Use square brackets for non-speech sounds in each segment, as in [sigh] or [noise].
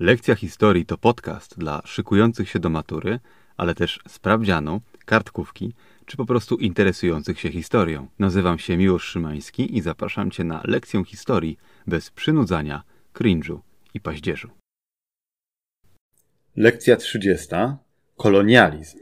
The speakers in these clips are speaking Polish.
Lekcja historii to podcast dla szykujących się do matury, ale też sprawdzianu, kartkówki czy po prostu interesujących się historią. Nazywam się Miłosz Szymański i zapraszam Cię na lekcję historii bez przynudzania, cringe'u i paździerzu. Lekcja 30. Kolonializm.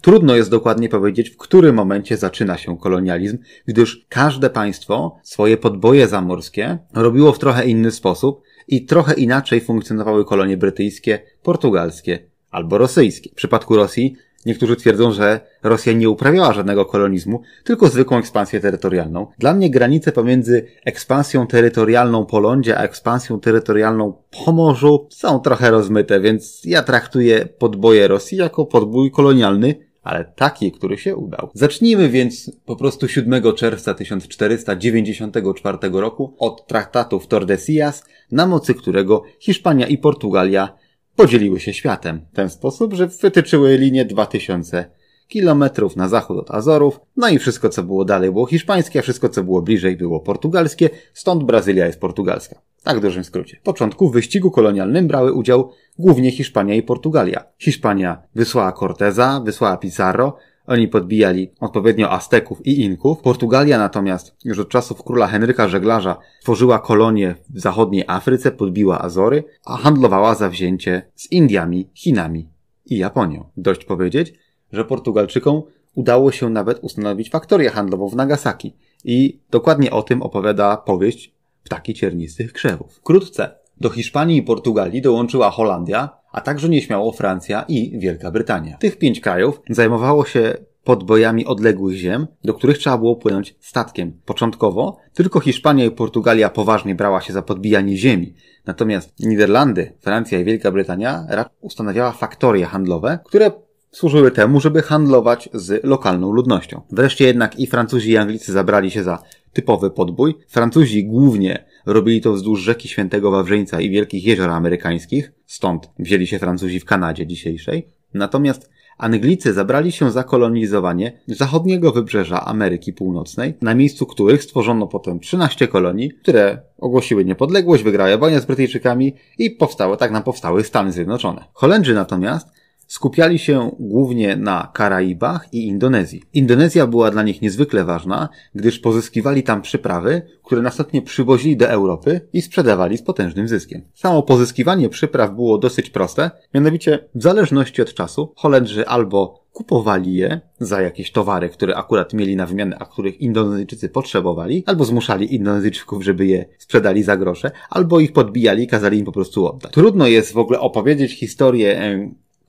Trudno jest dokładnie powiedzieć, w którym momencie zaczyna się kolonializm, gdyż każde państwo swoje podboje zamorskie robiło w trochę inny sposób i trochę inaczej funkcjonowały kolonie brytyjskie, portugalskie albo rosyjskie. W przypadku Rosji niektórzy twierdzą, że Rosja nie uprawiała żadnego kolonizmu, tylko zwykłą ekspansję terytorialną. Dla mnie granice pomiędzy ekspansją terytorialną po lądzie, a ekspansją terytorialną po morzu są trochę rozmyte, więc ja traktuję podboje Rosji jako podbój kolonialny, ale taki, który się udał. Zacznijmy więc po prostu 7 czerwca 1494 roku od traktatu w Tordesillas, na mocy którego Hiszpania i Portugalia podzieliły się światem w ten sposób, że wytyczyły linię 2000 kilometrów na zachód od Azorów, no i wszystko co było dalej było hiszpańskie, a wszystko co było bliżej było portugalskie, stąd Brazylia jest portugalska. Tak w dużym skrócie. W początku w wyścigu kolonialnym brały udział głównie Hiszpania i Portugalia. Hiszpania wysłała Corteza, wysłała Pizarro, oni podbijali odpowiednio Azteków i Inków. Portugalia natomiast już od czasów króla Henryka Żeglarza tworzyła kolonie w zachodniej Afryce, podbiła Azory, a handlowała zawzięcie z Indiami, Chinami i Japonią. Dość powiedzieć, że Portugalczykom udało się nawet ustanowić faktorię handlową w Nagasaki. I dokładnie o tym opowiada powieść Ptaki ciernistych krzewów. Wkrótce do Hiszpanii i Portugalii dołączyła Holandia, a także nieśmiało Francja i Wielka Brytania. Tych pięć krajów zajmowało się podbojami odległych ziem, do których trzeba było płynąć statkiem. Początkowo tylko Hiszpania i Portugalia poważnie brała się za podbijanie ziemi, natomiast Niderlandy, Francja i Wielka Brytania ustanawiała faktorie handlowe, które służyły temu, żeby handlować z lokalną ludnością. Wreszcie jednak i Francuzi i Anglicy zabrali się za typowy podbój. Francuzi głównie robili to wzdłuż rzeki Świętego Wawrzyńca i wielkich jezior amerykańskich, stąd wzięli się Francuzi w Kanadzie dzisiejszej. Natomiast Anglicy zabrali się za kolonizowanie zachodniego wybrzeża Ameryki Północnej, na miejscu których stworzono potem 13 kolonii, które ogłosiły niepodległość, wygrały wojnę z Brytyjczykami i powstały, tak nam powstały Stany Zjednoczone. Holendrzy natomiast skupiali się głównie na Karaibach i Indonezji. Indonezja była dla nich niezwykle ważna, gdyż pozyskiwali tam przyprawy, które następnie przywozili do Europy i sprzedawali z potężnym zyskiem. Samo pozyskiwanie przypraw było dosyć proste, mianowicie w zależności od czasu Holendrzy albo kupowali je za jakieś towary, które akurat mieli na wymianę, a których Indonezyjczycy potrzebowali, albo zmuszali Indonezyjczyków, żeby je sprzedali za grosze, albo ich podbijali i kazali im po prostu oddać. Trudno jest w ogóle opowiedzieć historię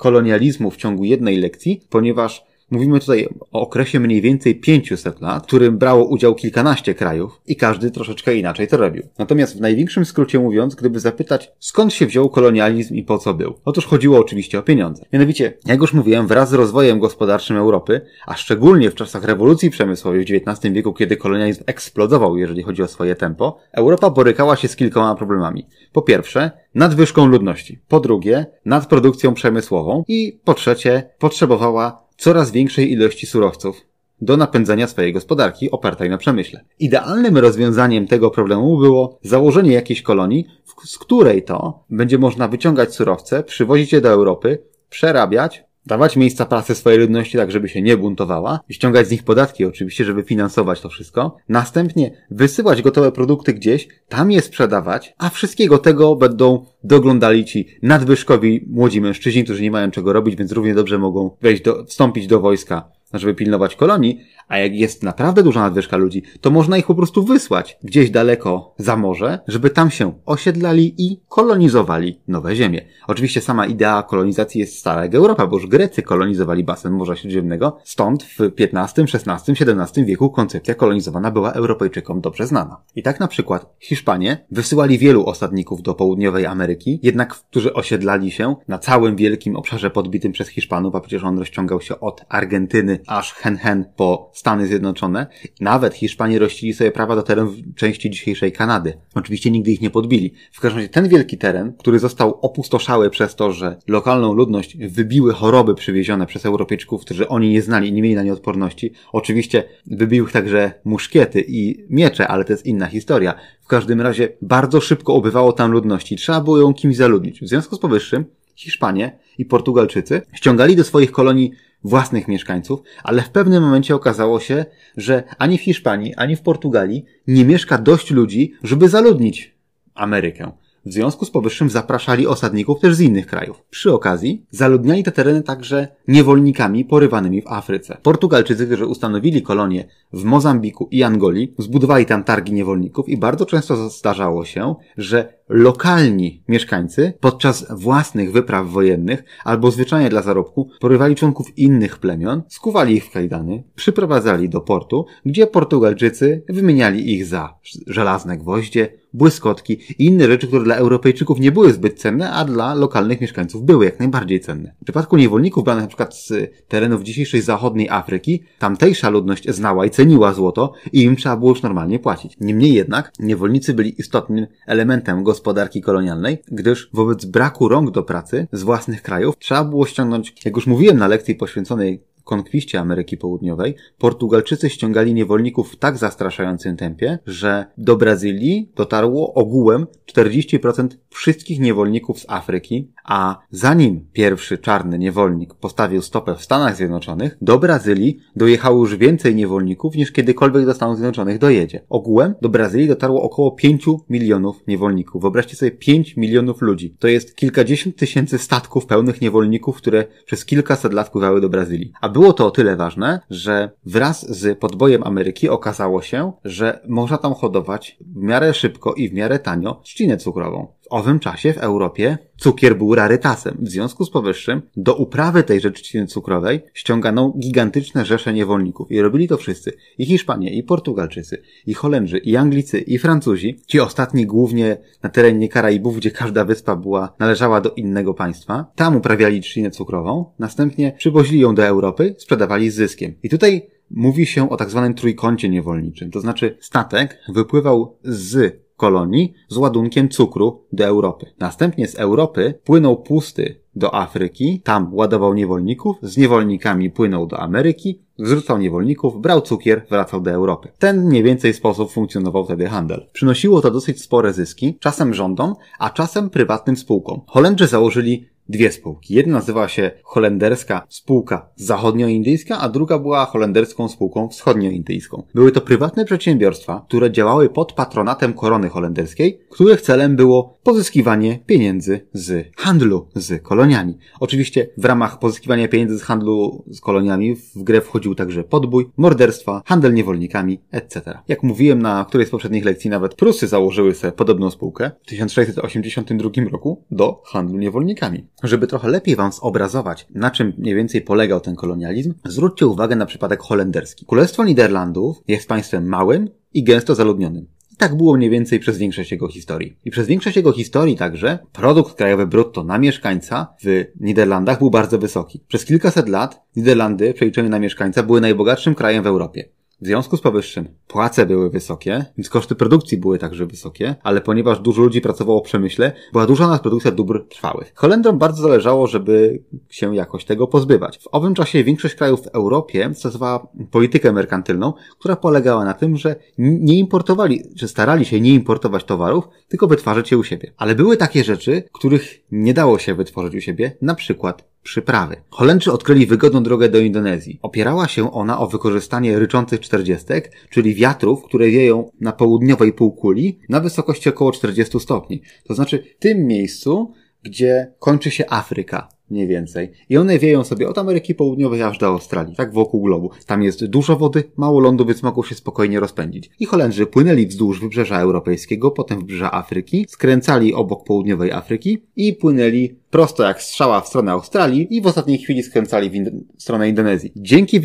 kolonializmu w ciągu jednej lekcji, ponieważ Mówimy tutaj o okresie mniej więcej 500 lat, w którym brało udział kilkanaście krajów i każdy troszeczkę inaczej to robił. Natomiast w największym skrócie mówiąc, gdyby zapytać, skąd się wziął kolonializm i po co był? Otóż chodziło oczywiście o pieniądze. Mianowicie, jak już mówiłem, wraz z rozwojem gospodarczym Europy, a szczególnie w czasach rewolucji przemysłowej w XIX wieku, kiedy kolonializm eksplodował, jeżeli chodzi o swoje tempo, Europa borykała się z kilkoma problemami. Po pierwsze, nadwyżką ludności. Po drugie, nadprodukcją przemysłową. I po trzecie, potrzebowała coraz większej ilości surowców do napędzania swojej gospodarki opartej na przemyśle. Idealnym rozwiązaniem tego problemu było założenie jakiejś kolonii, z której to będzie można wyciągać surowce, przywozić je do Europy, przerabiać, dawać miejsca pracy swojej ludności tak, żeby się nie buntowała, ściągać z nich podatki oczywiście, żeby finansować to wszystko, następnie wysyłać gotowe produkty gdzieś, tam je sprzedawać, a wszystkiego tego będą doglądali ci nadwyżkowi młodzi mężczyźni, którzy nie mają czego robić, więc równie dobrze mogą wejść do, wstąpić do wojska żeby pilnować kolonii, a jak jest naprawdę duża nadwyżka ludzi, to można ich po prostu wysłać gdzieś daleko za morze, żeby tam się osiedlali i kolonizowali nowe ziemie. Oczywiście sama idea kolonizacji jest stara jak Europa, bo już Grecy kolonizowali basen Morza Śródziemnego, stąd w XV, XVI, XVII wieku koncepcja kolonizowana była Europejczykom dobrze znana. I tak na przykład Hiszpanie wysyłali wielu osadników do południowej Ameryki, jednak którzy osiedlali się na całym wielkim obszarze podbitym przez Hiszpanów, a przecież on rozciągał się od Argentyny aż hen hen po Stany Zjednoczone. Nawet Hiszpanie rościli sobie prawa do terenu w części dzisiejszej Kanady. Oczywiście nigdy ich nie podbili. W każdym razie ten wielki teren, który został opustoszały przez to, że lokalną ludność wybiły choroby przywiezione przez Europejczyków, którzy oni nie znali i nie mieli na nie odporności. Oczywiście wybiły ich także muszkiety i miecze, ale to jest inna historia. W każdym razie bardzo szybko obywało tam ludności. Trzeba było ją kimś zaludnić. W związku z powyższym Hiszpanie i Portugalczycy ściągali do swoich kolonii własnych mieszkańców, ale w pewnym momencie okazało się, że ani w Hiszpanii, ani w Portugalii nie mieszka dość ludzi, żeby zaludnić Amerykę. W związku z powyższym zapraszali osadników też z innych krajów. Przy okazji zaludniali te tereny także niewolnikami porywanymi w Afryce. Portugalczycy, którzy ustanowili kolonie w Mozambiku i Angolii, zbudowali tam targi niewolników i bardzo często zdarzało się, że lokalni mieszkańcy podczas własnych wypraw wojennych albo zwyczajnie dla zarobku porywali członków innych plemion, skuwali ich w kajdany, przyprowadzali do portu, gdzie Portugalczycy wymieniali ich za żelazne gwoździe, błyskotki i inne rzeczy, które dla Europejczyków nie były zbyt cenne, a dla lokalnych mieszkańców były jak najbardziej cenne. W przypadku niewolników branych przykład z terenów dzisiejszej zachodniej Afryki, tamtejsza ludność znała i ceniła złoto i im trzeba było już normalnie płacić. Niemniej jednak niewolnicy byli istotnym elementem gospodarki kolonialnej, gdyż wobec braku rąk do pracy z własnych krajów trzeba było ściągnąć, jak już mówiłem na lekcji poświęconej konkwiście Ameryki Południowej, Portugalczycy ściągali niewolników w tak zastraszającym tempie, że do Brazylii dotarło ogółem 40% wszystkich niewolników z Afryki, a zanim pierwszy czarny niewolnik postawił stopę w Stanach Zjednoczonych, do Brazylii dojechało już więcej niewolników niż kiedykolwiek do Stanów Zjednoczonych dojedzie. Ogółem do Brazylii dotarło około 5 milionów niewolników. Wyobraźcie sobie 5 milionów ludzi. To jest kilkadziesiąt tysięcy statków pełnych niewolników, które przez kilkaset lat pływały do Brazylii. A było to o tyle ważne, że wraz z podbojem Ameryki okazało się, że można tam hodować w miarę szybko i w miarę tanio trzcinę cukrową. Owym czasie w Europie cukier był rarytasem. W związku z powyższym do uprawy tej trzciny cukrowej ściągano gigantyczne rzesze niewolników i robili to wszyscy. I Hiszpanie, i Portugalczycy, i Holendrzy, i Anglicy, i Francuzi. Ci ostatni głównie na terenie Karaibów, gdzie każda wyspa była, należała do innego państwa. Tam uprawiali trzcinę cukrową, następnie przywozili ją do Europy, sprzedawali z zyskiem. I tutaj mówi się o tak zwanym trójkącie niewolniczym. To znaczy statek wypływał z kolonii z ładunkiem cukru do Europy. Następnie z Europy płynął pusty do Afryki, tam ładował niewolników, z niewolnikami płynął do Ameryki, zrzucał niewolników, brał cukier, wracał do Europy. Ten mniej więcej sposób funkcjonował wtedy handel. Przynosiło to dosyć spore zyski, czasem rządom, a czasem prywatnym spółkom. Holendrzy założyli dwie spółki. Jedna nazywała się holenderska spółka zachodnioindyjska, a druga była holenderską spółką wschodnioindyjską. Były to prywatne przedsiębiorstwa, które działały pod patronatem korony holenderskiej, których celem było pozyskiwanie pieniędzy z handlu z koloniami. Oczywiście w ramach pozyskiwania pieniędzy z handlu z koloniami w grę wchodził także podbój, morderstwa, handel niewolnikami, etc. Jak mówiłem na którejś z poprzednich lekcji, nawet Prusy założyły sobie podobną spółkę w 1682 roku do handlu niewolnikami. Żeby trochę lepiej Wam zobrazować, na czym mniej więcej polegał ten kolonializm, zwróćcie uwagę na przypadek holenderski. Królestwo Niderlandów jest państwem małym i gęsto zaludnionym. I tak było mniej więcej przez większość jego historii. I przez większość jego historii także produkt krajowy brutto na mieszkańca w Niderlandach był bardzo wysoki. Przez kilkaset lat Niderlandy, przeliczone na mieszkańca, były najbogatszym krajem w Europie. W związku z powyższym płace były wysokie, więc koszty produkcji były także wysokie, ale ponieważ dużo ludzi pracowało w przemyśle, była duża nadprodukcja dóbr trwałych. Holendrom bardzo zależało, żeby się jakoś tego pozbywać. W owym czasie większość krajów w Europie stosowała politykę merkantylną, która polegała na tym, że nie importowali, czy starali się nie importować towarów, tylko wytwarzać je u siebie. Ale były takie rzeczy, których nie dało się wytworzyć u siebie, na przykład przyprawy. Holendrzy odkryli wygodną drogę do Indonezji. Opierała się ona o wykorzystanie ryczących czterdziestek, czyli wiatrów, które wieją na południowej półkuli na wysokości około 40 stopni. To znaczy w tym miejscu, gdzie kończy się Afryka mniej więcej. I one wieją sobie od Ameryki Południowej aż do Australii, tak wokół globu. Tam jest dużo wody, mało lądu, więc mogą się spokojnie rozpędzić. I Holendrzy płynęli wzdłuż wybrzeża europejskiego, potem wybrzeża Afryki, skręcali obok południowej Afryki i płynęli prosto jak strzała w stronę Australii i w ostatniej chwili skręcali w, in- stronę Indonezji. Dzięki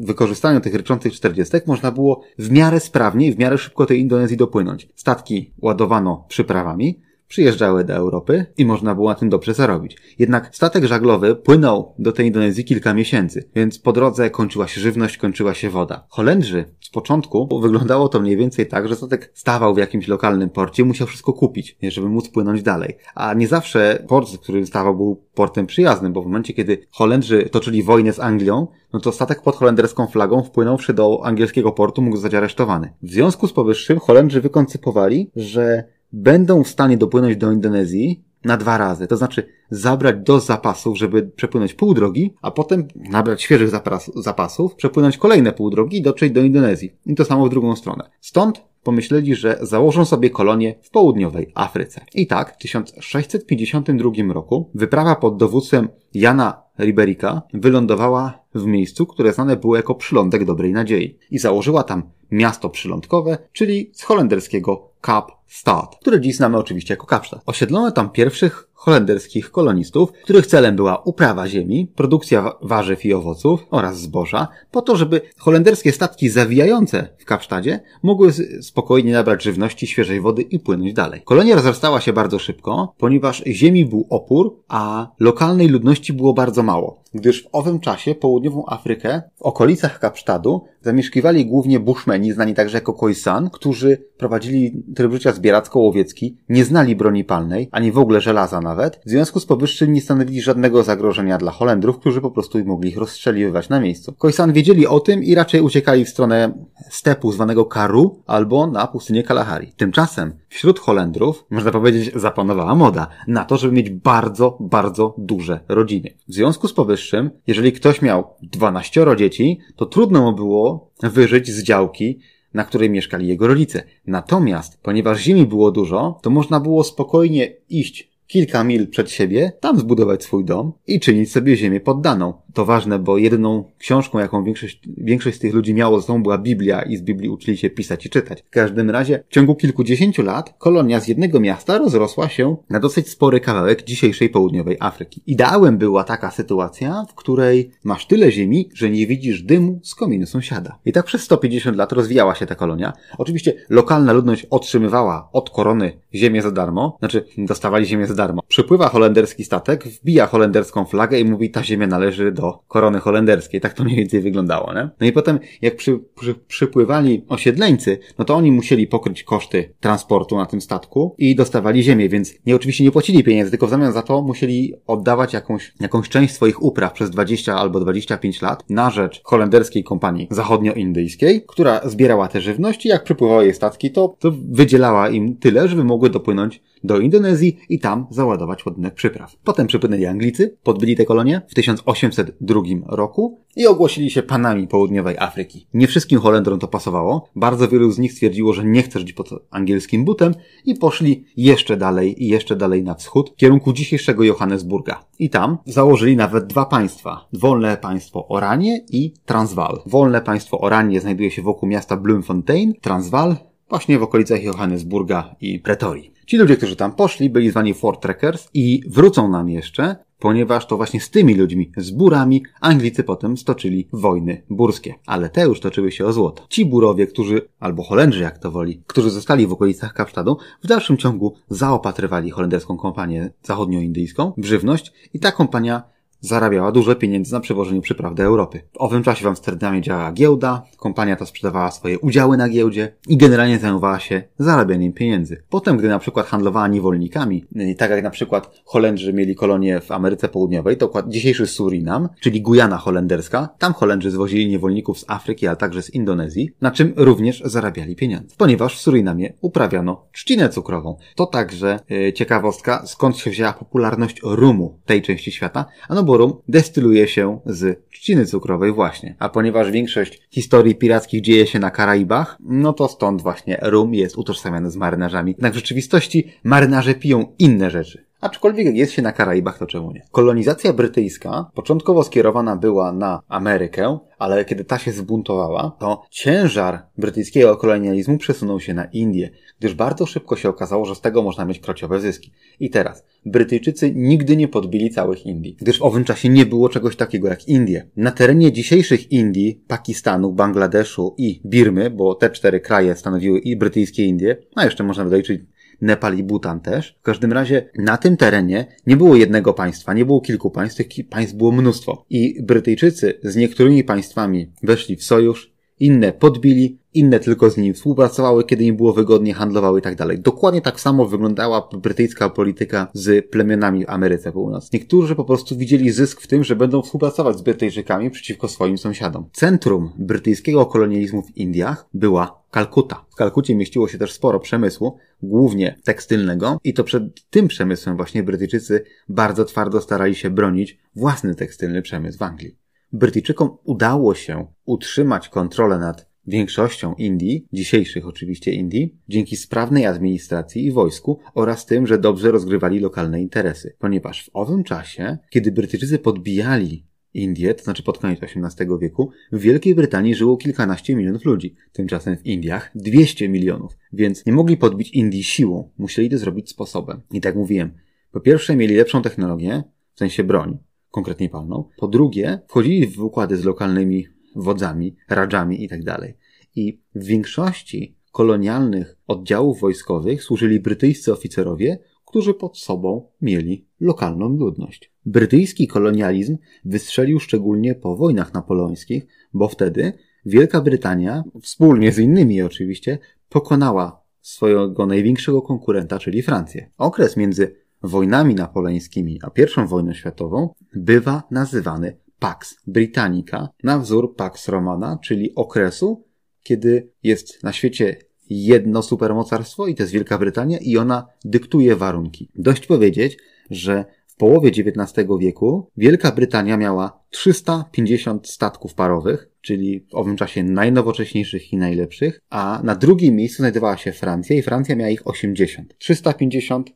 wykorzystaniu tych ryczących czterdziestek można było w miarę sprawnie i w miarę szybko tej Indonezji dopłynąć. Statki ładowano przyprawami, przyjeżdżały do Europy i można było na tym dobrze zarobić. Jednak statek żaglowy płynął do tej Indonezji kilka miesięcy, więc po drodze kończyła się żywność, kończyła się woda. Holendrzy z początku wyglądało to mniej więcej tak, że statek stawał w jakimś lokalnym porcie, musiał wszystko kupić, żeby móc płynąć dalej. A nie zawsze port, w którym stawał, był portem przyjaznym, bo w momencie, kiedy Holendrzy toczyli wojnę z Anglią, no to statek pod holenderską flagą wpłynąwszy do angielskiego portu mógł zostać aresztowany. W związku z powyższym Holendrzy wykoncypowali, że będą w stanie dopłynąć do Indonezji na dwa razy. To znaczy zabrać do zapasów, żeby przepłynąć pół drogi, a potem nabrać świeżych zapasów, przepłynąć kolejne pół drogi i dotrzeć do Indonezji. I to samo w drugą stronę. Stąd pomyśleli, że założą sobie kolonię w południowej Afryce. I tak w 1652 roku wyprawa pod dowództwem Jana Riberika wylądowała w miejscu, które znane było jako przylądek dobrej nadziei i założyła tam miasto przylądkowe, czyli z holenderskiego Kapstad, które dziś znamy oczywiście jako Kapstadt. Osiedlono tam pierwszych holenderskich kolonistów, których celem była uprawa ziemi, produkcja warzyw i owoców oraz zboża, po to, żeby holenderskie statki zawijające w Kapsztadzie mogły spokojnie nabrać żywności, świeżej wody i płynąć dalej. Kolonia rozrastała się bardzo szybko, ponieważ ziemi był opór, a lokalnej ludności było bardzo mało, gdyż w owym czasie południową Afrykę w okolicach Kapsztadu zamieszkiwali głównie bushmeni, znani także jako Khoisan, którzy prowadzili tryb życia zbieracko-łowiecki, nie znali broni palnej, ani w ogóle żelaza nawet, w związku z powyższym nie stanowili żadnego zagrożenia dla Holendrów, którzy po prostu mogli ich rozstrzeliwać na miejscu. Khoisan wiedzieli o tym i raczej uciekali w stronę stepu zwanego Karu albo na pustynię Kalahari. Tymczasem wśród Holendrów, można powiedzieć, zapanowała moda na to, żeby mieć bardzo, bardzo duże rodziny. W związku z powyższym, jeżeli ktoś miał 12 dzieci, to trudno mu było wyżyć z działki, na której mieszkali jego rodzice. Natomiast, ponieważ ziemi było dużo, to można było spokojnie iść kilka mil przed siebie, tam zbudować swój dom i czynić sobie ziemię poddaną. To ważne, bo jedyną książką, jaką większość, większość z tych ludzi miało ze sobą była Biblia i z Biblii uczyli się pisać i czytać. W każdym razie w ciągu kilkudziesięciu lat kolonia z jednego miasta rozrosła się na dosyć spory kawałek dzisiejszej południowej Afryki. Ideałem była taka sytuacja, w której masz tyle ziemi, że nie widzisz dymu z kominu sąsiada. I tak przez 150 lat rozwijała się ta kolonia. Oczywiście lokalna ludność otrzymywała od korony ziemię za darmo, znaczy dostawali ziemię za darmo. Przypływa holenderski statek, wbija holenderską flagę i mówi ta ziemia należy do korony holenderskiej. Tak to mniej więcej wyglądało, nie? No i potem jak przy, przy, przypływali osiedleńcy, no to oni musieli pokryć koszty transportu na tym statku i dostawali ziemię, więc nie oczywiście nie płacili pieniędzy, tylko w zamian za to musieli oddawać jakąś, jakąś część swoich upraw przez 20 albo 25 lat na rzecz holenderskiej kompanii zachodnioindyjskiej, która zbierała te żywności, jak przypływały statki, to, to wydzielała im tyle, żeby mogły dopłynąć do Indonezji i tam załadować ładunek przypraw. Potem przypłynęli Anglicy, podbyli te kolonie w 1802 roku i ogłosili się panami południowej Afryki. Nie wszystkim Holendrom to pasowało. Bardzo wielu z nich stwierdziło, że nie chce żyć pod angielskim butem i poszli jeszcze dalej i jeszcze dalej na wschód w kierunku dzisiejszego Johannesburga. I tam założyli nawet dwa państwa. Wolne państwo Oranie i Transvaal. Wolne państwo Oranie znajduje się wokół miasta Bloemfontein, Transvaal właśnie w okolicach Johannesburga i Pretorii. Ci ludzie, którzy tam poszli, byli zwani Fort Trekkers i wrócą nam jeszcze, ponieważ to właśnie z tymi ludźmi, z burami, Anglicy potem stoczyli wojny burskie. Ale te już toczyły się o złoto. Ci burowie, którzy, albo Holendrzy jak to woli, którzy zostali w okolicach Kapsztadu, w dalszym ciągu zaopatrywali holenderską kompanię zachodnioindyjską w żywność i ta kompania zarabiała dużo pieniędzy na przewożeniu przypraw do Europy. W owym czasie w Amsterdamie działała giełda, kompania ta sprzedawała swoje udziały na giełdzie i generalnie zajmowała się zarabianiem pieniędzy. Potem, gdy na przykład handlowała niewolnikami, tak jak na przykład Holendrzy mieli kolonie w Ameryce Południowej, to dzisiejszy Surinam, czyli Gujana holenderska, tam Holendrzy zwozili niewolników z Afryki, ale także z Indonezji, na czym również zarabiali pieniądze. Ponieważ w Surinamie uprawiano trzcinę cukrową. To także yy, ciekawostka, skąd się wzięła popularność rumu tej części świata, ano rum destyluje się z trzciny cukrowej właśnie. A ponieważ większość historii pirackich dzieje się na Karaibach, no to stąd właśnie rum jest utożsamiany z marynarzami. Jednak w rzeczywistości marynarze piją inne rzeczy. Aczkolwiek jak jest się na Karaibach, to czemu nie? Kolonizacja brytyjska początkowo skierowana była na Amerykę, ale kiedy ta się zbuntowała, to ciężar brytyjskiego kolonializmu przesunął się na Indię, gdyż bardzo szybko się okazało, że z tego można mieć krociowe zyski. I teraz, Brytyjczycy nigdy nie podbili całych Indii, gdyż w owym czasie nie było czegoś takiego jak Indie. Na terenie dzisiejszych Indii, Pakistanu, Bangladeszu i Birmy, bo te cztery kraje stanowiły i brytyjskie Indie, a jeszcze można doliczyć Nepal i Bhutan też. W każdym razie na tym terenie nie było jednego państwa, nie było kilku państw, tych państw było mnóstwo. I Brytyjczycy z niektórymi państwami weszli w sojusz, inne podbili, inne tylko z nimi współpracowały, kiedy im było wygodnie, handlowały i tak dalej. Dokładnie tak samo wyglądała brytyjska polityka z plemionami w Ameryce Północnej. Niektórzy po prostu widzieli zysk w tym, że będą współpracować z Brytyjczykami przeciwko swoim sąsiadom. Centrum brytyjskiego kolonializmu w Indiach była Kalkuta. W Kalkucie mieściło się też sporo przemysłu, głównie tekstylnego, i to przed tym przemysłem właśnie Brytyjczycy bardzo twardo starali się bronić własny tekstylny przemysł w Anglii. Brytyjczykom udało się utrzymać kontrolę nad większością Indii, dzisiejszych oczywiście Indii, dzięki sprawnej administracji i wojsku oraz tym, że dobrze rozgrywali lokalne interesy. Ponieważ w owym czasie, kiedy Brytyjczycy podbijali Indię, to znaczy pod koniec XVIII wieku, w Wielkiej Brytanii żyło kilkanaście milionów ludzi. Tymczasem w Indiach 200 milionów. Więc nie mogli podbić Indii siłą. Musieli to zrobić sposobem. I tak mówiłem. Po pierwsze mieli lepszą technologię, w sensie broń, konkretnie palną. Po drugie, wchodzili w układy z lokalnymi wodzami, radżami itd. Tak I w większości kolonialnych oddziałów wojskowych służyli brytyjscy oficerowie, którzy pod sobą mieli lokalną ludność. Brytyjski kolonializm wystrzelił szczególnie po wojnach napoleońskich, bo wtedy Wielka Brytania, wspólnie z innymi oczywiście, pokonała swojego największego konkurenta, czyli Francję. Okres między wojnami napoleońskimi a I wojną światową bywa nazywany Pax Britannica na wzór Pax Romana, czyli okresu, kiedy jest na świecie jedno supermocarstwo i to jest Wielka Brytania i ona dyktuje warunki. Dość powiedzieć, że w połowie XIX wieku Wielka Brytania miała 350 statków parowych, czyli w owym czasie najnowocześniejszych i najlepszych, a na drugim miejscu znajdowała się Francja i Francja miała ich 80. 350,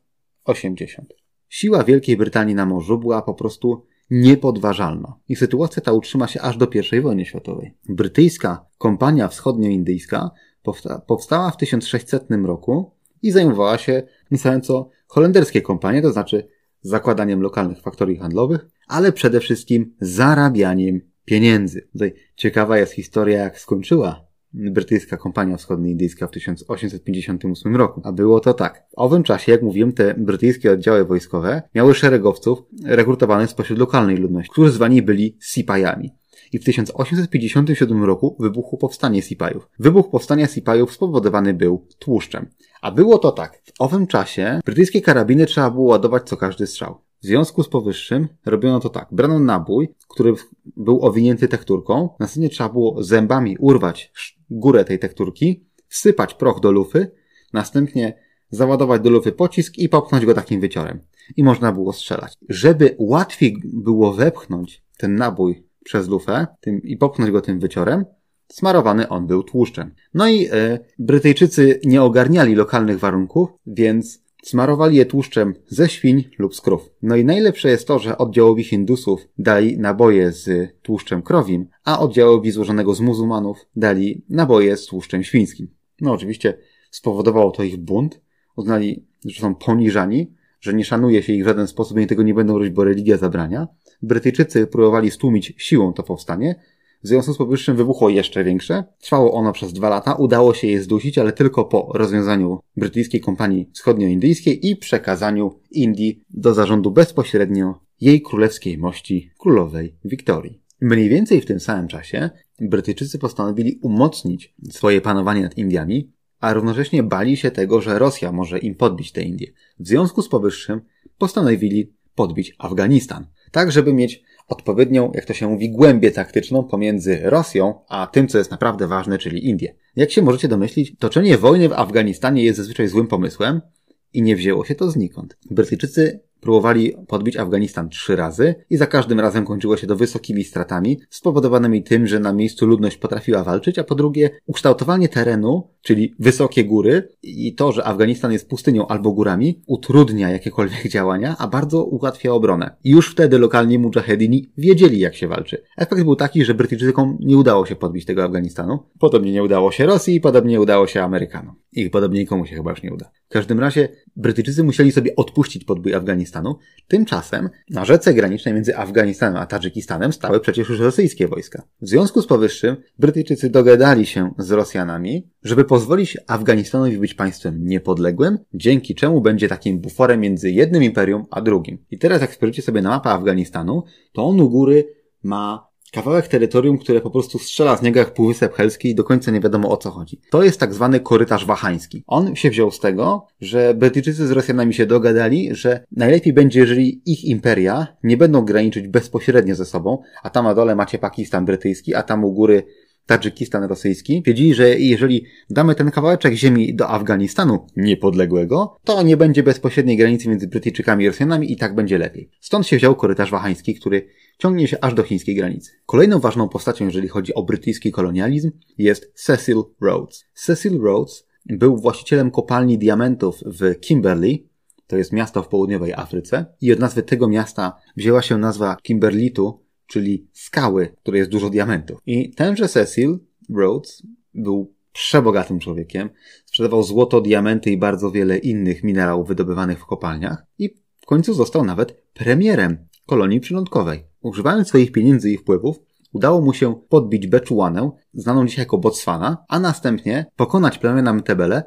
80. Siła Wielkiej Brytanii na morzu była po prostu niepodważalna. I sytuacja ta utrzyma się aż do I wojny światowej. Brytyjska kompania wschodnioindyjska powstała w 1600 roku i zajmowała się co holenderskie kompanie, to znaczy zakładaniem lokalnych faktorii handlowych, ale przede wszystkim zarabianiem pieniędzy. Tutaj ciekawa jest historia, jak skończyła brytyjska kompania wschodnioindyjska w 1858 roku. A było to tak. W owym czasie, jak mówiłem, te brytyjskie oddziały wojskowe miały szeregowców rekrutowanych spośród lokalnej ludności, którzy zwani byli sipajami. I w 1857 roku wybuchło powstanie Sipajów. Wybuch powstania Sipajów spowodowany był tłuszczem. A było to tak. W owym czasie brytyjskie karabiny trzeba było ładować co każdy strzał. W związku z powyższym robiono to tak. Brano nabój, który był owinięty tekturką. Następnie trzeba było zębami urwać górę tej tekturki, wsypać proch do lufy, następnie załadować do lufy pocisk i popchnąć go takim wyciorem. I można było strzelać. Żeby łatwiej było wepchnąć ten nabój przez lufę tym, i popchnąć go tym wyciorem, smarowany on był tłuszczem. No i e, Brytyjczycy nie ogarniali lokalnych warunków, więc Smarowali je tłuszczem ze świń lub z krów. No i najlepsze jest to, że oddziałowi Hindusów dali naboje z tłuszczem krowim, a oddziałowi złożonego z muzułmanów dali naboje z tłuszczem świńskim. No oczywiście spowodowało to ich bunt. Uznali, że są poniżani, że nie szanuje się ich w żaden sposób i tego nie będą robić, bo religia zabrania. Brytyjczycy próbowali stłumić siłą to powstanie, w związku z powyższym wybuchło jeszcze większe. Trwało ono przez dwa lata. Udało się je zdusić, ale tylko po rozwiązaniu brytyjskiej kompanii wschodnioindyjskiej i przekazaniu Indii do zarządu bezpośrednio jej królewskiej mości królowej Wiktorii. Mniej więcej w tym samym czasie Brytyjczycy postanowili umocnić swoje panowanie nad Indiami, a równocześnie bali się tego, że Rosja może im podbić te Indie. W związku z powyższym postanowili podbić Afganistan, tak żeby mieć odpowiednią, jak to się mówi, głębię taktyczną pomiędzy Rosją a tym, co jest naprawdę ważne, czyli Indie. Jak się możecie domyślić, toczenie wojny w Afganistanie jest zazwyczaj złym pomysłem i nie wzięło się to znikąd. Brytyjczycy Próbowali podbić Afganistan trzy razy i za każdym razem kończyło się to wysokimi stratami, spowodowanymi tym, że na miejscu ludność potrafiła walczyć, a po drugie ukształtowanie terenu, czyli wysokie góry i to, że Afganistan jest pustynią albo górami, utrudnia jakiekolwiek działania, a bardzo ułatwia obronę. I już wtedy lokalni mujahedini wiedzieli, jak się walczy. Efekt był taki, że Brytyjczykom nie udało się podbić tego Afganistanu, podobnie nie udało się Rosji podobnie nie udało się Amerykanom. I podobnie nikomu się chyba już nie uda. W każdym razie Brytyjczycy musieli sobie odpuścić podbój Afganistanu. Tymczasem na rzece granicznej między Afganistanem a Tadżykistanem stały przecież już rosyjskie wojska. W związku z powyższym Brytyjczycy dogadali się z Rosjanami, żeby pozwolić Afganistanowi być państwem niepodległym, dzięki czemu będzie takim buforem między jednym imperium a drugim. I teraz jak spojrzycie sobie na mapę Afganistanu, to on u góry ma Kawałek terytorium, które po prostu strzela z niego jak Półwysep Helski i do końca nie wiadomo o co chodzi. To jest tak zwany korytarz wahański. On się wziął z tego, że Brytyjczycy z Rosjanami się dogadali, że najlepiej będzie, jeżeli ich imperia nie będą graniczyć bezpośrednio ze sobą, a tam na dole macie Pakistan brytyjski, a tam u góry Tadżykistan rosyjski, wiedzieli, że jeżeli damy ten kawałeczek ziemi do Afganistanu niepodległego, to nie będzie bezpośredniej granicy między Brytyjczykami i Rosjanami i tak będzie lepiej. Stąd się wziął korytarz wahański, który ciągnie się aż do chińskiej granicy. Kolejną ważną postacią, jeżeli chodzi o brytyjski kolonializm, jest Cecil Rhodes. Cecil Rhodes był właścicielem kopalni diamentów w Kimberley, to jest miasto w południowej Afryce, i od nazwy tego miasta wzięła się nazwa Kimberlitu, czyli skały, której jest dużo diamentów. I tenże Cecil Rhodes był przebogatym człowiekiem, sprzedawał złoto, diamenty i bardzo wiele innych minerałów wydobywanych w kopalniach i w końcu został nawet premierem kolonii przylądkowej. Używając swoich pieniędzy i wpływów, udało mu się podbić Beczuanę, znaną dzisiaj jako Botswana, a następnie pokonać plemiona Mtebele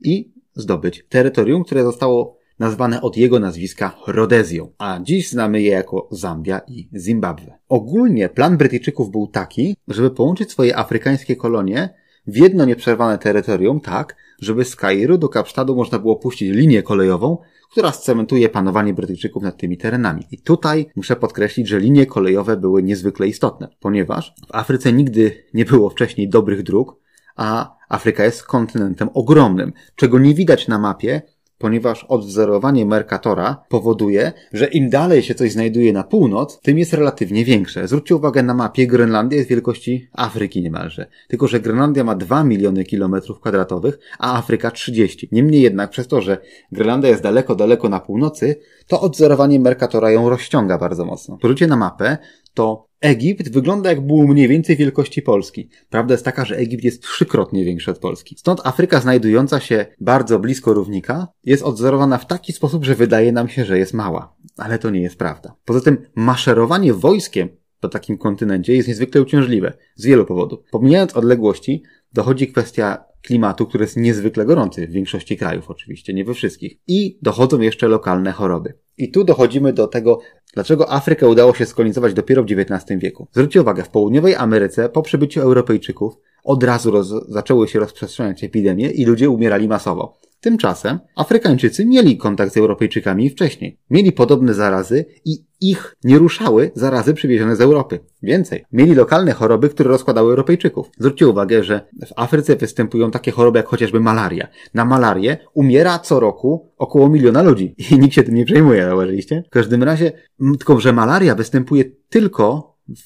i zdobyć terytorium, które zostało nazwane od jego nazwiska Rhodezją, a dziś znamy je jako Zambia i Zimbabwe. Ogólnie plan Brytyjczyków był taki, żeby połączyć swoje afrykańskie kolonie w jedno nieprzerwane terytorium tak, żeby z Kairu do Kapsztadu można było puścić linię kolejową, która scementuje panowanie Brytyjczyków nad tymi terenami. I tutaj muszę podkreślić, że linie kolejowe były niezwykle istotne, ponieważ w Afryce nigdy nie było wcześniej dobrych dróg, a Afryka jest kontynentem ogromnym, czego nie widać na mapie, ponieważ odwzorowanie Mercatora powoduje, że im dalej się coś znajduje na północ, tym jest relatywnie większe. Zwróćcie uwagę na mapie, Grenlandia jest wielkości Afryki niemalże. Tylko, że Grenlandia ma 2 miliony kilometrów kwadratowych, a Afryka 30. Niemniej jednak przez to, że Grenlandia jest daleko, daleko na północy, to odwzorowanie Mercatora ją rozciąga bardzo mocno. Porzucie na mapę, to Egipt wygląda jak był mniej więcej wielkości Polski. Prawda jest taka, że Egipt jest trzykrotnie większy od Polski. Stąd Afryka znajdująca się bardzo blisko równika jest odzorowana w taki sposób, że wydaje nam się, że jest mała. Ale to nie jest prawda. Poza tym maszerowanie wojskiem po takim kontynencie jest niezwykle uciążliwe. Z wielu powodów. Pomijając odległości, dochodzi kwestia klimatu, który jest niezwykle gorący w większości krajów oczywiście, nie we wszystkich. I dochodzą jeszcze lokalne choroby. I tu dochodzimy do tego, dlaczego Afrykę udało się skolonizować dopiero w XIX wieku. Zwróćcie uwagę, w południowej Ameryce po przybyciu Europejczyków od razu roz, zaczęły się rozprzestrzeniać epidemie i ludzie umierali masowo. Tymczasem Afrykańczycy mieli kontakt z Europejczykami wcześniej. Mieli podobne zarazy i ich nie ruszały zarazy przywiezione z Europy. Więcej, mieli lokalne choroby, które rozkładały Europejczyków. Zwróćcie uwagę, że w Afryce występują takie choroby jak chociażby malaria. Na malarię umiera co roku około miliona ludzi [laughs] i nikt się tym nie przejmuje, zauważyliście? W każdym razie, tylko że malaria występuje tylko w,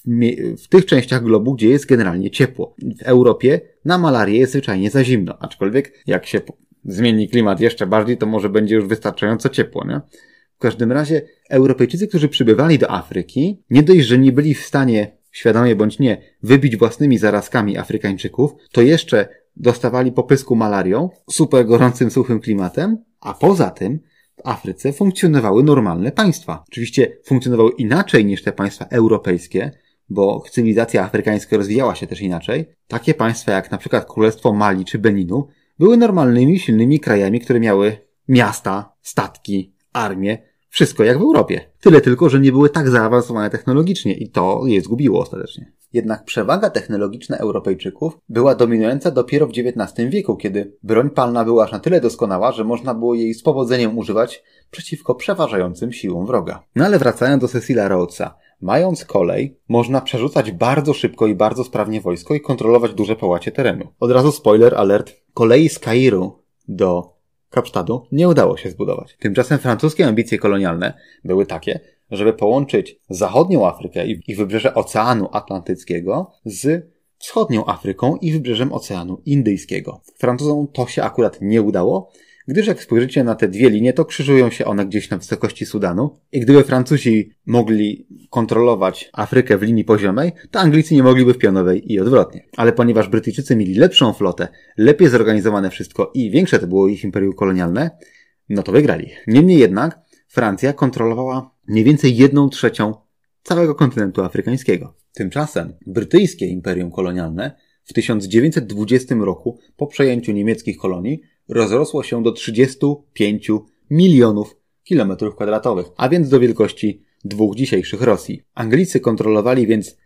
w, tych częściach globu, gdzie jest generalnie ciepło. W Europie na malarię jest zwyczajnie za zimno, aczkolwiek jak się zmieni klimat jeszcze bardziej, to może będzie już wystarczająco ciepło, nie? W każdym razie Europejczycy, którzy przybywali do Afryki, nie dość, że nie byli w stanie, świadomie bądź nie, wybić własnymi zarazkami Afrykańczyków, to jeszcze dostawali popysku malarią, super gorącym, suchym klimatem, a poza tym w Afryce funkcjonowały normalne państwa. Oczywiście funkcjonowały inaczej niż te państwa europejskie, bo cywilizacja afrykańska rozwijała się też inaczej. Takie państwa jak na przykład Królestwo Mali czy Beninu były normalnymi, silnymi krajami, które miały miasta, statki, armię, wszystko jak w Europie. Tyle tylko, że nie były tak zaawansowane technologicznie i to je zgubiło ostatecznie. Jednak przewaga technologiczna Europejczyków była dominująca dopiero w XIX wieku, kiedy broń palna była aż na tyle doskonała, że można było jej z powodzeniem używać przeciwko przeważającym siłom wroga. No ale wracając do Cecila Rhodesa. Mając kolej, można przerzucać bardzo szybko i bardzo sprawnie wojsko i kontrolować duże połacie terenu. Od razu spoiler alert. Kolei z Kairu do Kapsztadu nie udało się zbudować. Tymczasem francuskie ambicje kolonialne były takie, żeby połączyć zachodnią Afrykę i wybrzeże Oceanu Atlantyckiego z wschodnią Afryką i wybrzeżem Oceanu Indyjskiego. Francuzom to się akurat nie udało, gdyż jak spojrzycie na te dwie linie, to krzyżują się one gdzieś na wysokości Sudanu i gdyby Francuzi mogli kontrolować Afrykę w linii poziomej, to Anglicy nie mogliby w pionowej i odwrotnie. Ale ponieważ Brytyjczycy mieli lepszą flotę, lepiej zorganizowane wszystko i większe to było ich imperium kolonialne, no to wygrali. Niemniej jednak Francja kontrolowała mniej więcej jedną trzecią całego kontynentu afrykańskiego. Tymczasem brytyjskie imperium kolonialne w 1920 roku po przejęciu niemieckich kolonii rozrosło się do 35 milionów kilometrów kwadratowych, a więc do wielkości dwóch dzisiejszych Rosji. Anglicy kontrolowali więc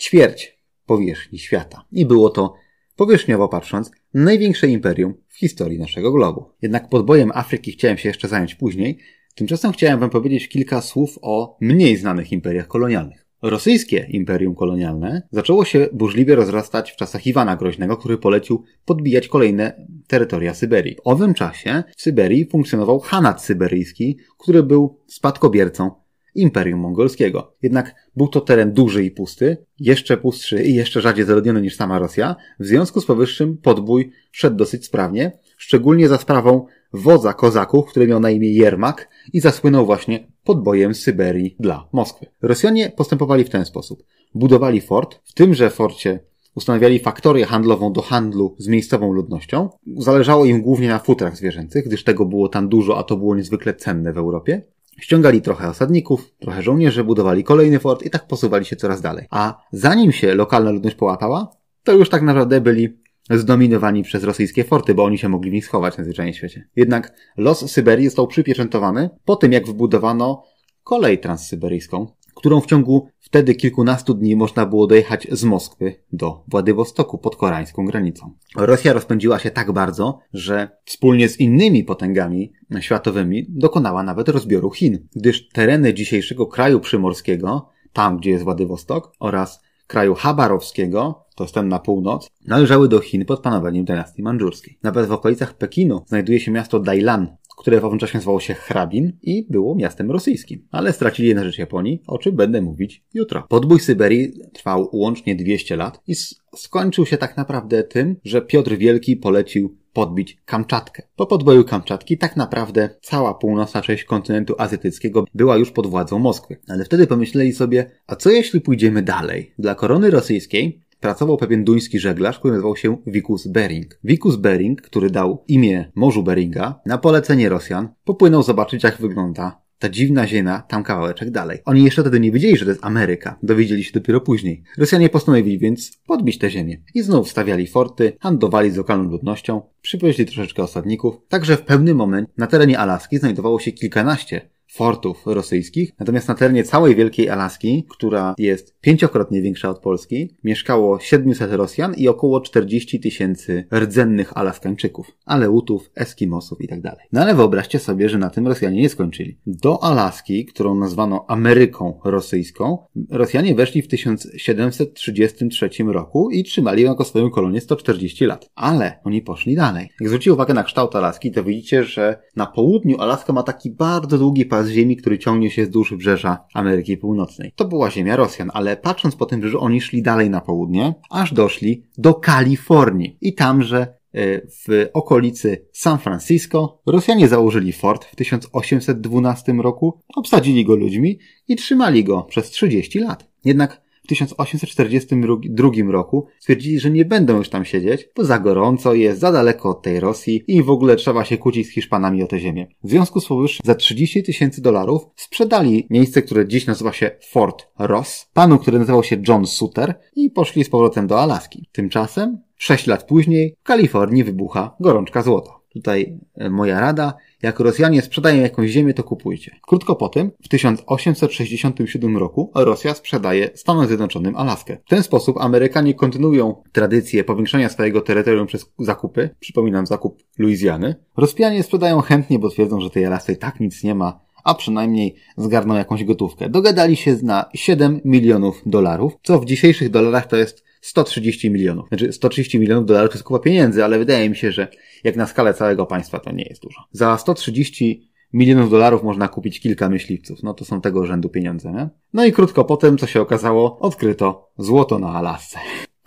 ćwierć powierzchni świata i było to, powierzchniowo patrząc, największe imperium w historii naszego globu. Jednak podbojem Afryki chciałem się jeszcze zająć później, tymczasem chciałem Wam powiedzieć kilka słów o mniej znanych imperiach kolonialnych. Rosyjskie imperium kolonialne zaczęło się burzliwie rozrastać w czasach Iwana Groźnego, który polecił podbijać kolejne terytoria Syberii. W owym czasie w Syberii funkcjonował Hanat Syberyjski, który był spadkobiercą Imperium Mongolskiego. Jednak był to teren duży i pusty, jeszcze pustszy i jeszcze rzadziej zaludniony niż sama Rosja. W związku z powyższym podbój szedł dosyć sprawnie, szczególnie za sprawą wodza kozaków, który miał na imię Jermak i zasłynął właśnie podbojem Syberii dla Moskwy. Rosjanie postępowali w ten sposób. Budowali fort, w tymże forcie ustanawiali faktorię handlową do handlu z miejscową ludnością. Zależało im głównie na futrach zwierzęcych, gdyż tego było tam dużo, a to było niezwykle cenne w Europie. Ściągali trochę osadników, trochę żołnierzy, budowali kolejny fort i tak posuwali się coraz dalej. A zanim się lokalna ludność połapała, to już tak naprawdę byli zdominowani przez rosyjskie forty, bo oni się mogli w nich schować na zwyczajnie świecie. Jednak los Syberii został przypieczętowany po tym, jak wybudowano kolej transsyberyjską, którą w ciągu wtedy kilkunastu dni można było dojechać z Moskwy do Władywostoku pod koreańską granicą. Rosja rozpędziła się tak bardzo, że wspólnie z innymi potęgami światowymi dokonała nawet rozbioru Chin, gdyż tereny dzisiejszego kraju przymorskiego, tam gdzie jest Władywostok, oraz kraju Habarowskiego, to jest ten na północ, należały do Chin pod panowaniem dynastii mandżurskiej. Nawet w okolicach Pekinu znajduje się miasto Dailan, które w owym czasie nazywało się Hrabin i było miastem rosyjskim. Ale stracili je na rzecz Japonii, o czym będę mówić jutro. Podbój Syberii trwał łącznie 200 lat i skończył się tak naprawdę tym, że Piotr Wielki polecił podbić Kamczatkę. Po podboju Kamczatki tak naprawdę cała północna część kontynentu azjatyckiego była już pod władzą Moskwy. Ale wtedy pomyśleli sobie, a co jeśli pójdziemy dalej? Dla korony rosyjskiej pracował pewien duński żeglarz, który nazywał się Vikus Bering. Vikus Bering, który dał imię Morzu Beringa, na polecenie Rosjan, popłynął zobaczyć jak wygląda ta dziwna ziemia tam kawałeczek dalej. Oni jeszcze wtedy nie wiedzieli, że to jest Ameryka. Dowiedzieli się dopiero później. Rosjanie postanowili więc podbić tę ziemię. I znów stawiali forty, handlowali z lokalną ludnością, przywieźli troszeczkę osadników. Także w pewnym momencie na terenie Alaski znajdowało się kilkanaście fortów rosyjskich. Natomiast na terenie całej Wielkiej Alaski, która jest pięciokrotnie większa od Polski, mieszkało 700 Rosjan i około 40 tysięcy rdzennych Alaskańczyków, Aleutów, Eskimosów itd. Tak no ale wyobraźcie sobie, że na tym Rosjanie nie skończyli. Do Alaski, którą nazwano Ameryką Rosyjską, Rosjanie weszli w 1733 roku i trzymali ją jako swoją kolonię 140 lat. Ale oni poszli dalej. Jak zwrócicie uwagę na kształt Alaski, to widzicie, że na południu Alaska ma taki bardzo długi pas ziemi, który ciągnie się wzdłuż wybrzeża Ameryki Północnej. To była ziemia Rosjan, ale patrząc po tym że oni szli dalej na południe, aż doszli do Kalifornii. I tamże e, w okolicy San Francisco Rosjanie założyli fort w 1812 roku, obsadzili go ludźmi i trzymali go przez 30 lat. Jednak 1842 roku stwierdzili, że nie będą już tam siedzieć, bo za gorąco jest, za daleko od tej Rosji i w ogóle trzeba się kłócić z Hiszpanami o tę ziemię. W związku z powyższym za 30 tysięcy dolarów sprzedali miejsce, które dziś nazywa się Fort Ross, panu, który nazywał się John Suter i poszli z powrotem do Alaski. Tymczasem, 6 lat później, w Kalifornii wybucha gorączka złota. Tutaj e, moja rada, jak Rosjanie sprzedają jakąś ziemię, to kupujcie. Krótko po tym, w 1867 roku, Rosja sprzedaje Stanom Zjednoczonym Alaskę. W ten sposób Amerykanie kontynuują tradycję powiększania swojego terytorium przez zakupy, przypominam zakup Luizjany. Rosjanie sprzedają chętnie, bo twierdzą, że tej Alasce i tak nic nie ma, a przynajmniej zgarną jakąś gotówkę. Dogadali się na 7 milionów dolarów, co w dzisiejszych dolarach to jest 130 milionów. Znaczy 130 milionów dolarów to jest kupa pieniędzy, ale wydaje mi się, że jak na skalę całego państwa to nie jest dużo. Za 130 milionów dolarów można kupić kilka myśliwców. No to są tego rzędu pieniądze, nie? No i krótko potem, co się okazało, odkryto złoto na Alasce.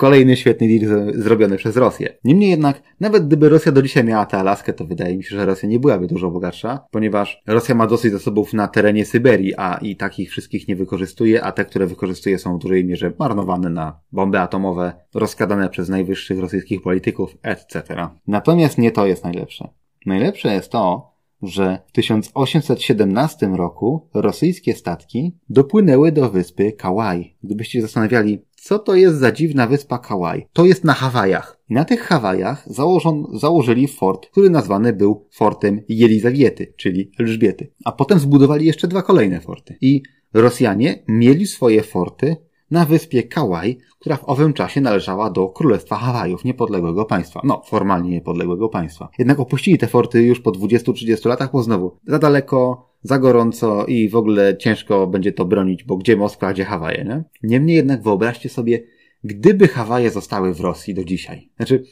Kolejny świetny deal zrobiony przez Rosję. Niemniej jednak, nawet gdyby Rosja do dzisiaj miała tę Alaskę, to wydaje mi się, że Rosja nie byłaby dużo bogatsza, ponieważ Rosja ma dosyć zasobów na terenie Syberii, a i takich wszystkich nie wykorzystuje, a te, które wykorzystuje są w dużej mierze marnowane na bomby atomowe, rozkładane przez najwyższych rosyjskich polityków, etc. Natomiast nie to jest najlepsze. Najlepsze jest to, że w 1817 roku rosyjskie statki dopłynęły do wyspy Kałaj. Gdybyście się zastanawiali, co to jest za dziwna wyspa Kałaj? To jest na Hawajach. Na tych Hawajach założon, założyli fort, który nazwany był fortem Jelizawiety, czyli Elżbiety. A potem zbudowali jeszcze dwa kolejne forty. I Rosjanie mieli swoje forty na wyspie Kałaj, która w owym czasie należała do Królestwa Hawajów, niepodległego państwa. No, formalnie niepodległego państwa. Jednak opuścili te forty już po 20-30 latach, bo znowu za daleko, za gorąco i w ogóle ciężko będzie to bronić, bo gdzie Moskwa, gdzie Hawaje, nie? Niemniej jednak wyobraźcie sobie, gdyby Hawaje zostały w Rosji do dzisiaj. Znaczy,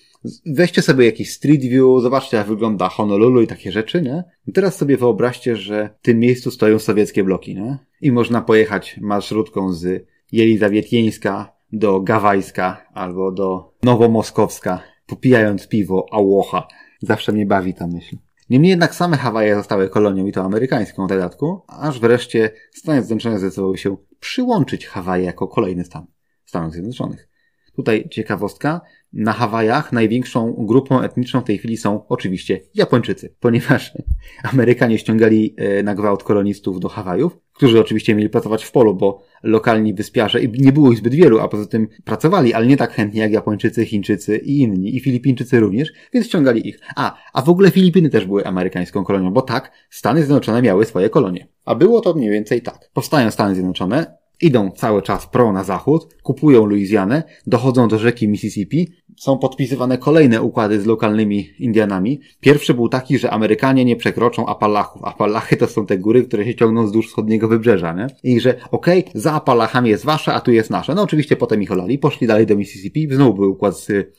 weźcie sobie jakiś Street View, zobaczcie jak wygląda Honolulu i takie rzeczy, nie? teraz sobie wyobraźcie, że w tym miejscu stoją sowieckie bloki, nie? I można pojechać marszrutką z Jelizawietieńska do Gawajska albo do Nowomoskowska, popijając piwo Ałocha. Zawsze mnie bawi ta myśl. Niemniej jednak same Hawaje zostały kolonią i to amerykańską w dodatku, aż wreszcie Stany Zjednoczone zdecydowały się przyłączyć Hawaje jako kolejny stan Stanów Zjednoczonych. Tutaj ciekawostka, na Hawajach największą grupą etniczną w tej chwili są oczywiście Japończycy, ponieważ [laughs] Amerykanie ściągali e, na gwałt kolonistów do Hawajów, którzy oczywiście mieli pracować w polu, bo lokalni wyspiarze, i nie było ich zbyt wielu, a poza tym pracowali, ale nie tak chętnie jak Japończycy, Chińczycy i inni, i Filipińczycy również, więc ściągali ich. A, a w ogóle Filipiny też były amerykańską kolonią, bo tak, Stany Zjednoczone miały swoje kolonie. A było to mniej więcej tak. Powstają Stany Zjednoczone, idą cały czas pro na zachód, kupują Luizjanę, dochodzą do rzeki Mississippi, są podpisywane kolejne układy z lokalnymi Indianami. Pierwszy był taki, że Amerykanie nie przekroczą Apalachów. Apalachy to są te góry, które się ciągną wzdłuż wschodniego wybrzeża, nie? I że okej, okay, za Apalachami jest wasze, a tu jest nasze. No oczywiście potem ich olali, poszli dalej do Mississippi, znowu był układ z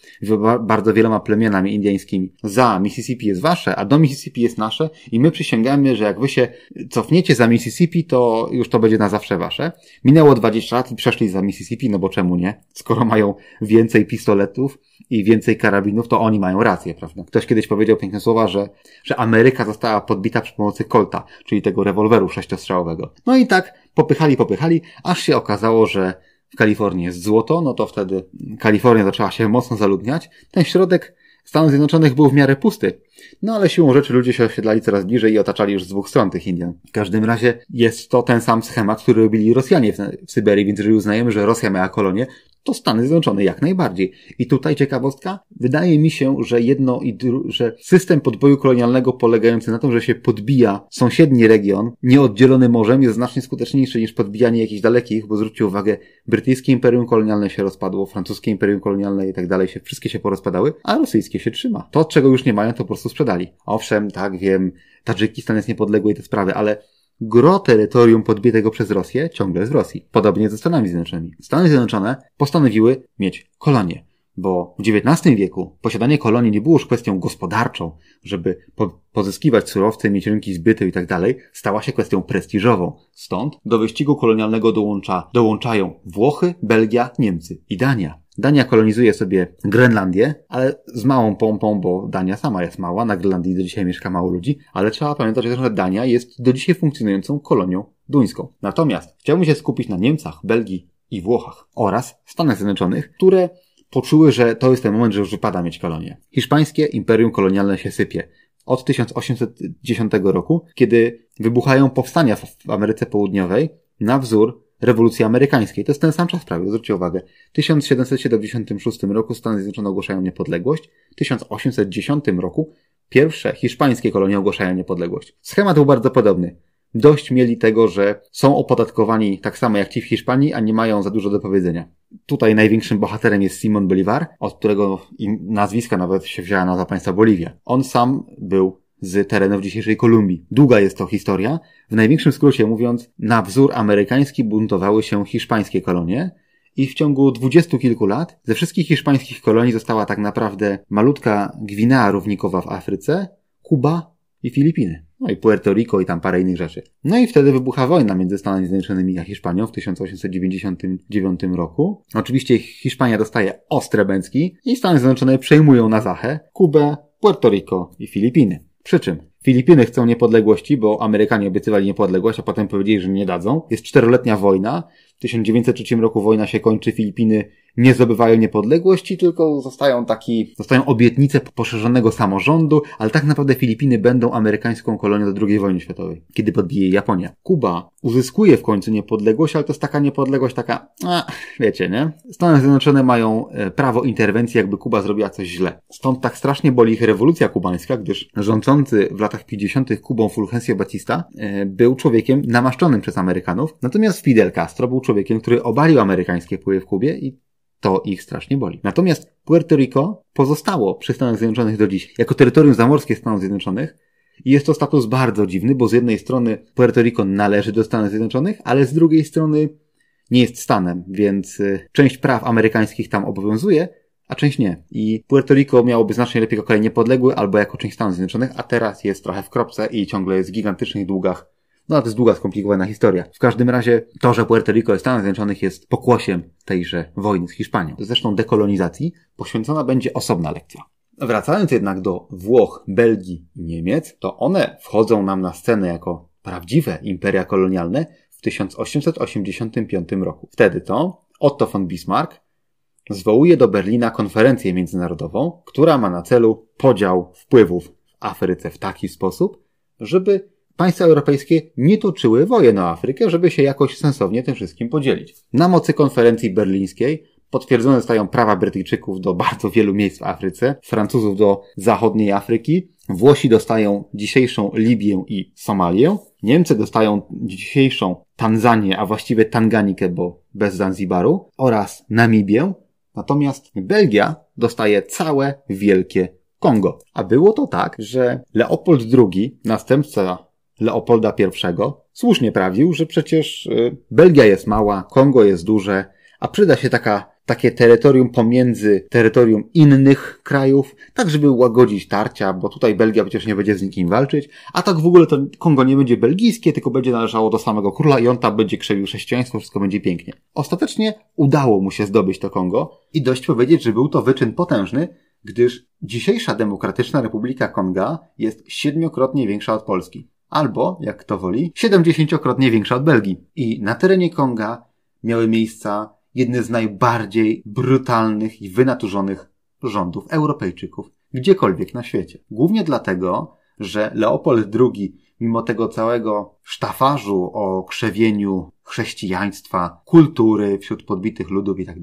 bardzo wieloma plemionami indyjskimi. Za Mississippi jest wasze, a do Mississippi jest nasze i my przysięgamy, że jak wy się cofniecie za Mississippi, to już to będzie na zawsze wasze. Minęło 20 lat i przeszli za Mississippi, no bo czemu nie? Skoro mają więcej pistoletów, i więcej karabinów, to oni mają rację, prawda? Ktoś kiedyś powiedział piękne słowa, że, że Ameryka została podbita przy pomocy Colta, czyli tego rewolweru sześciostrzałowego. No i tak popychali, popychali, aż się okazało, że w Kalifornii jest złoto, no to wtedy Kalifornia zaczęła się mocno zaludniać. Ten środek Stanów Zjednoczonych był w miarę pusty. No ale siłą rzeczy ludzie się osiedlali coraz bliżej i otaczali już z dwóch stron tych Indian. W każdym razie jest to ten sam schemat, który robili Rosjanie w, w Syberii, więc jeżeli uznajemy, że Rosja miała kolonie, to Stany Zjednoczone jak najbardziej. I tutaj ciekawostka, wydaje mi się, że jedno i że system podboju kolonialnego polegający na tym, że się podbija sąsiedni region, nieoddzielony morzem, jest znacznie skuteczniejszy niż podbijanie jakichś dalekich, bo zwróćcie uwagę, brytyjskie imperium kolonialne się rozpadło, francuskie imperium kolonialne i tak dalej się, wszystkie się porozpadały, a rosyjskie się trzyma. To, czego już nie mają, to po prostu sprzedali. Owszem, tak, wiem, Tadżykistan jest niepodległy i te sprawy, ale Gro terytorium podbitego przez Rosję ciągle jest w Rosji. Podobnie ze Stanami Zjednoczonymi. Stany Zjednoczone postanowiły mieć kolonie, bo w XIX wieku posiadanie kolonii nie było już kwestią gospodarczą, żeby po pozyskiwać surowce, mieć rynki zbytu i tak dalej, stała się kwestią prestiżową. Stąd do wyścigu kolonialnego dołącza, dołączają Włochy, Belgia, Niemcy i Dania. Dania kolonizuje sobie Grenlandię, ale z małą pompą, bo Dania sama jest mała, na Grenlandii do dzisiaj mieszka mało ludzi, ale trzeba pamiętać, że Dania jest do dzisiaj funkcjonującą kolonią duńską. Natomiast chciałbym się skupić na Niemcach, Belgii i Włochach oraz Stanach Zjednoczonych, które poczuły, że to jest ten moment, że już wypada mieć kolonię. Hiszpańskie imperium kolonialne się sypie. Od 1810 roku, kiedy wybuchają powstania w Ameryce Południowej na wzór rewolucji amerykańskiej. To jest ten sam czas prawie, zwróćcie uwagę. W 1776 roku Stany Zjednoczone ogłaszają niepodległość, w 1810 roku pierwsze hiszpańskie kolonie ogłaszają niepodległość. Schemat był bardzo podobny. Dość mieli tego, że są opodatkowani tak samo jak ci w Hiszpanii, a nie mają za dużo do powiedzenia. Tutaj największym bohaterem jest Simon Bolivar, od którego nazwiska nawet się wzięła nazwa państwa Boliwia. On sam był z terenów dzisiejszej Kolumbii. Długa jest to historia. W największym skrócie mówiąc, na wzór amerykański buntowały się hiszpańskie kolonie i w ciągu dwudziestu kilku lat ze wszystkich hiszpańskich kolonii została tak naprawdę malutka Gwinea równikowa w Afryce, Kuba i Filipiny. No i Puerto Rico i tam parę innych rzeczy. No i wtedy wybucha wojna między Stanami Zjednoczonymi a Hiszpanią w 1899 roku. Oczywiście Hiszpania dostaje ostre bęcki i Stany Zjednoczone przejmują na Zachę Kubę, Puerto Rico i Filipiny. Przy czym Filipiny chcą niepodległości, bo Amerykanie obiecywali niepodległość, a potem powiedzieli, że nie dadzą. Jest czteroletnia wojna. W 1903 roku wojna się kończy, Filipiny nie zdobywają niepodległości, tylko zostają taki, zostają obietnice poszerzonego samorządu, ale tak naprawdę Filipiny będą amerykańską kolonią do II wojny światowej, kiedy podbije Japonia. Kuba uzyskuje w końcu niepodległość, ale to jest taka niepodległość taka, a, wiecie, nie? Stany Zjednoczone mają e, prawo interwencji, jakby Kuba zrobiła coś źle. Stąd tak strasznie boli ich rewolucja kubańska, gdyż rządzący w latach 50. Kubą Fulgencio Batista e, był człowiekiem namaszczonym przez Amerykanów, natomiast Fidel Castro był człowiekiem, który obalił amerykańskie wpływy w Kubie i to ich strasznie boli. Natomiast Puerto Rico pozostało przy Stanach Zjednoczonych do dziś, jako terytorium zamorskie Stanów Zjednoczonych, i jest to status bardzo dziwny, bo z jednej strony Puerto Rico należy do Stanów Zjednoczonych, ale z drugiej strony nie jest stanem, więc y, część praw amerykańskich tam obowiązuje, a część nie. I Puerto Rico miałoby znacznie lepiej jako kraj niepodległy albo jako część Stanów Zjednoczonych, a teraz jest trochę w kropce i ciągle jest w gigantycznych długach no to jest długa, skomplikowana historia. W każdym razie to, że Puerto Rico jest Stanów Zjednoczonych jest pokłosiem tejże wojny z Hiszpanią. Zresztą dekolonizacji poświęcona będzie osobna lekcja. Wracając jednak do Włoch, Belgii i Niemiec, to one wchodzą nam na scenę jako prawdziwe imperia kolonialne w 1885 roku. Wtedy to Otto von Bismarck zwołuje do Berlina konferencję międzynarodową, która ma na celu podział wpływów w Afryce w taki sposób, żeby państwa europejskie nie toczyły wojen o Afrykę, żeby się jakoś sensownie tym wszystkim podzielić. Na mocy konferencji berlińskiej potwierdzone zostają prawa Brytyjczyków do bardzo wielu miejsc w Afryce, Francuzów do zachodniej Afryki, Włosi dostają dzisiejszą Libię i Somalię, Niemcy dostają dzisiejszą Tanzanię, a właściwie Tanganikę, bo bez Zanzibaru, oraz Namibię, natomiast Belgia dostaje całe wielkie Kongo. A było to tak, że Leopold II, następca Leopolda I słusznie prawił, że przecież y, Belgia jest mała, Kongo jest duże, a przyda się taka, takie terytorium pomiędzy terytorium innych krajów, tak żeby łagodzić tarcia, bo tutaj Belgia przecież nie będzie z nikim walczyć, a tak w ogóle to Kongo nie będzie belgijskie, tylko będzie należało do samego króla i on tam będzie krzewił chrześcijaństwo, wszystko będzie pięknie. Ostatecznie udało mu się zdobyć to Kongo i dość powiedzieć, że był to wyczyn potężny, gdyż dzisiejsza Demokratyczna Republika Konga jest siedmiokrotnie większa od Polski albo, jak kto woli, 70-krotnie większa od Belgii. I na terenie Konga miały miejsca jedne z najbardziej brutalnych i wynaturzonych rządów Europejczyków gdziekolwiek na świecie. Głównie dlatego, że Leopold II, mimo tego całego sztafarzu o krzewieniu chrześcijaństwa, kultury wśród podbitych ludów i tak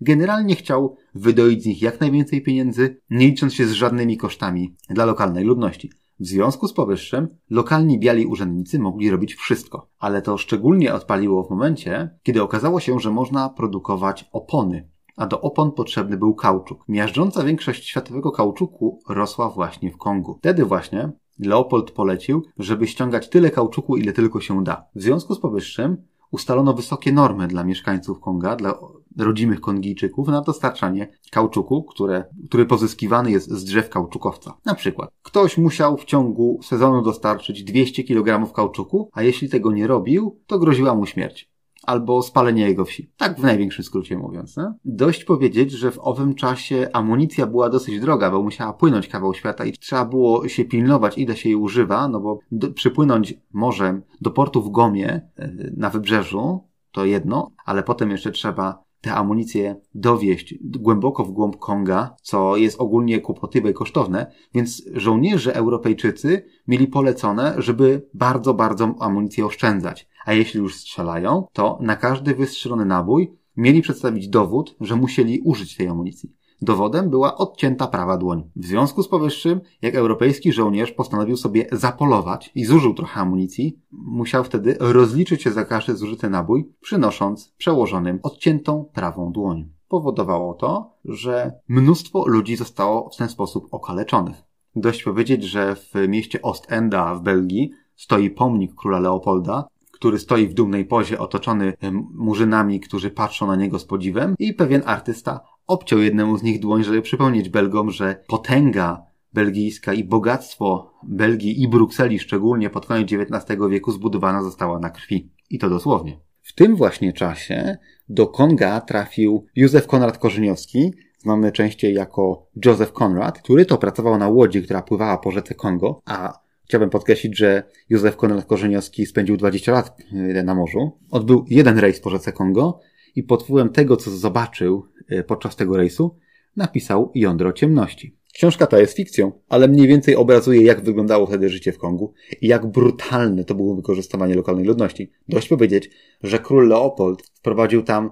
generalnie chciał wydoić z nich jak najwięcej pieniędzy, nie licząc się z żadnymi kosztami dla lokalnej ludności. W związku z powyższym lokalni biali urzędnicy mogli robić wszystko, ale to szczególnie odpaliło w momencie, kiedy okazało się, że można produkować opony, a do opon potrzebny był kauczuk. Miażdżąca większość światowego kauczuku rosła właśnie w Kongu. Wtedy właśnie Leopold polecił, żeby ściągać tyle kauczuku, ile tylko się da. W związku z powyższym ustalono wysokie normy dla mieszkańców Konga, dla rodzimych Kongijczyków na dostarczanie kauczuku, które, który pozyskiwany jest z drzew kauczukowca. Na przykład, ktoś musiał w ciągu sezonu dostarczyć 200 kg kauczuku, a jeśli tego nie robił, to groziła mu śmierć albo spalenie jego wsi. Tak w największym skrócie mówiąc. Nie? Dość powiedzieć, że w owym czasie amunicja była dosyć droga, bo musiała płynąć kawał świata i trzeba było się pilnować, ile się jej używa, no bo do, przypłynąć morzem do portu w Gomie e, na wybrzeżu to jedno, ale potem jeszcze trzeba tę amunicję dowieść głęboko w głąb Konga, co jest ogólnie kłopotliwe i kosztowne, więc żołnierze Europejczycy mieli polecone, żeby bardzo, bardzo amunicję oszczędzać. A jeśli już strzelają, to na każdy wystrzelony nabój mieli przedstawić dowód, że musieli użyć tej amunicji. Dowodem była odcięta prawa dłoń. W związku z powyższym, jak europejski żołnierz postanowił sobie zapolować i zużył trochę amunicji, musiał wtedy rozliczyć się za każdy zużyty nabój, przynosząc przełożonym odciętą prawą dłoń. Powodowało to, że mnóstwo ludzi zostało w ten sposób okaleczonych. Dość powiedzieć, że w mieście Ostenda w Belgii stoi pomnik króla Leopolda, który stoi w dumnej pozie otoczony murzynami, którzy patrzą na niego z podziwem i pewien artysta obciął jednemu z nich dłoń, żeby przypomnieć Belgom, że potęga belgijska i bogactwo Belgii i Brukseli, szczególnie pod koniec XIX wieku, zbudowana została na krwi. I to dosłownie. W tym właśnie czasie do Konga trafił Józef Konrad Korzeniowski, znany częściej jako Joseph Conrad, który to pracował na łodzi, która pływała po rzece Kongo, a chciałbym podkreślić, że Józef Konrad Korzeniowski spędził 20 lat na morzu. Odbył jeden rejs po rzece Kongo i pod wpływem tego, co zobaczył e, podczas tego rejsu, napisał Jądro Ciemności. Książka ta jest fikcją, ale mniej więcej obrazuje, jak wyglądało wtedy życie w Kongu i jak brutalne to było wykorzystywanie lokalnej ludności. Dość powiedzieć, że król Leopold wprowadził tam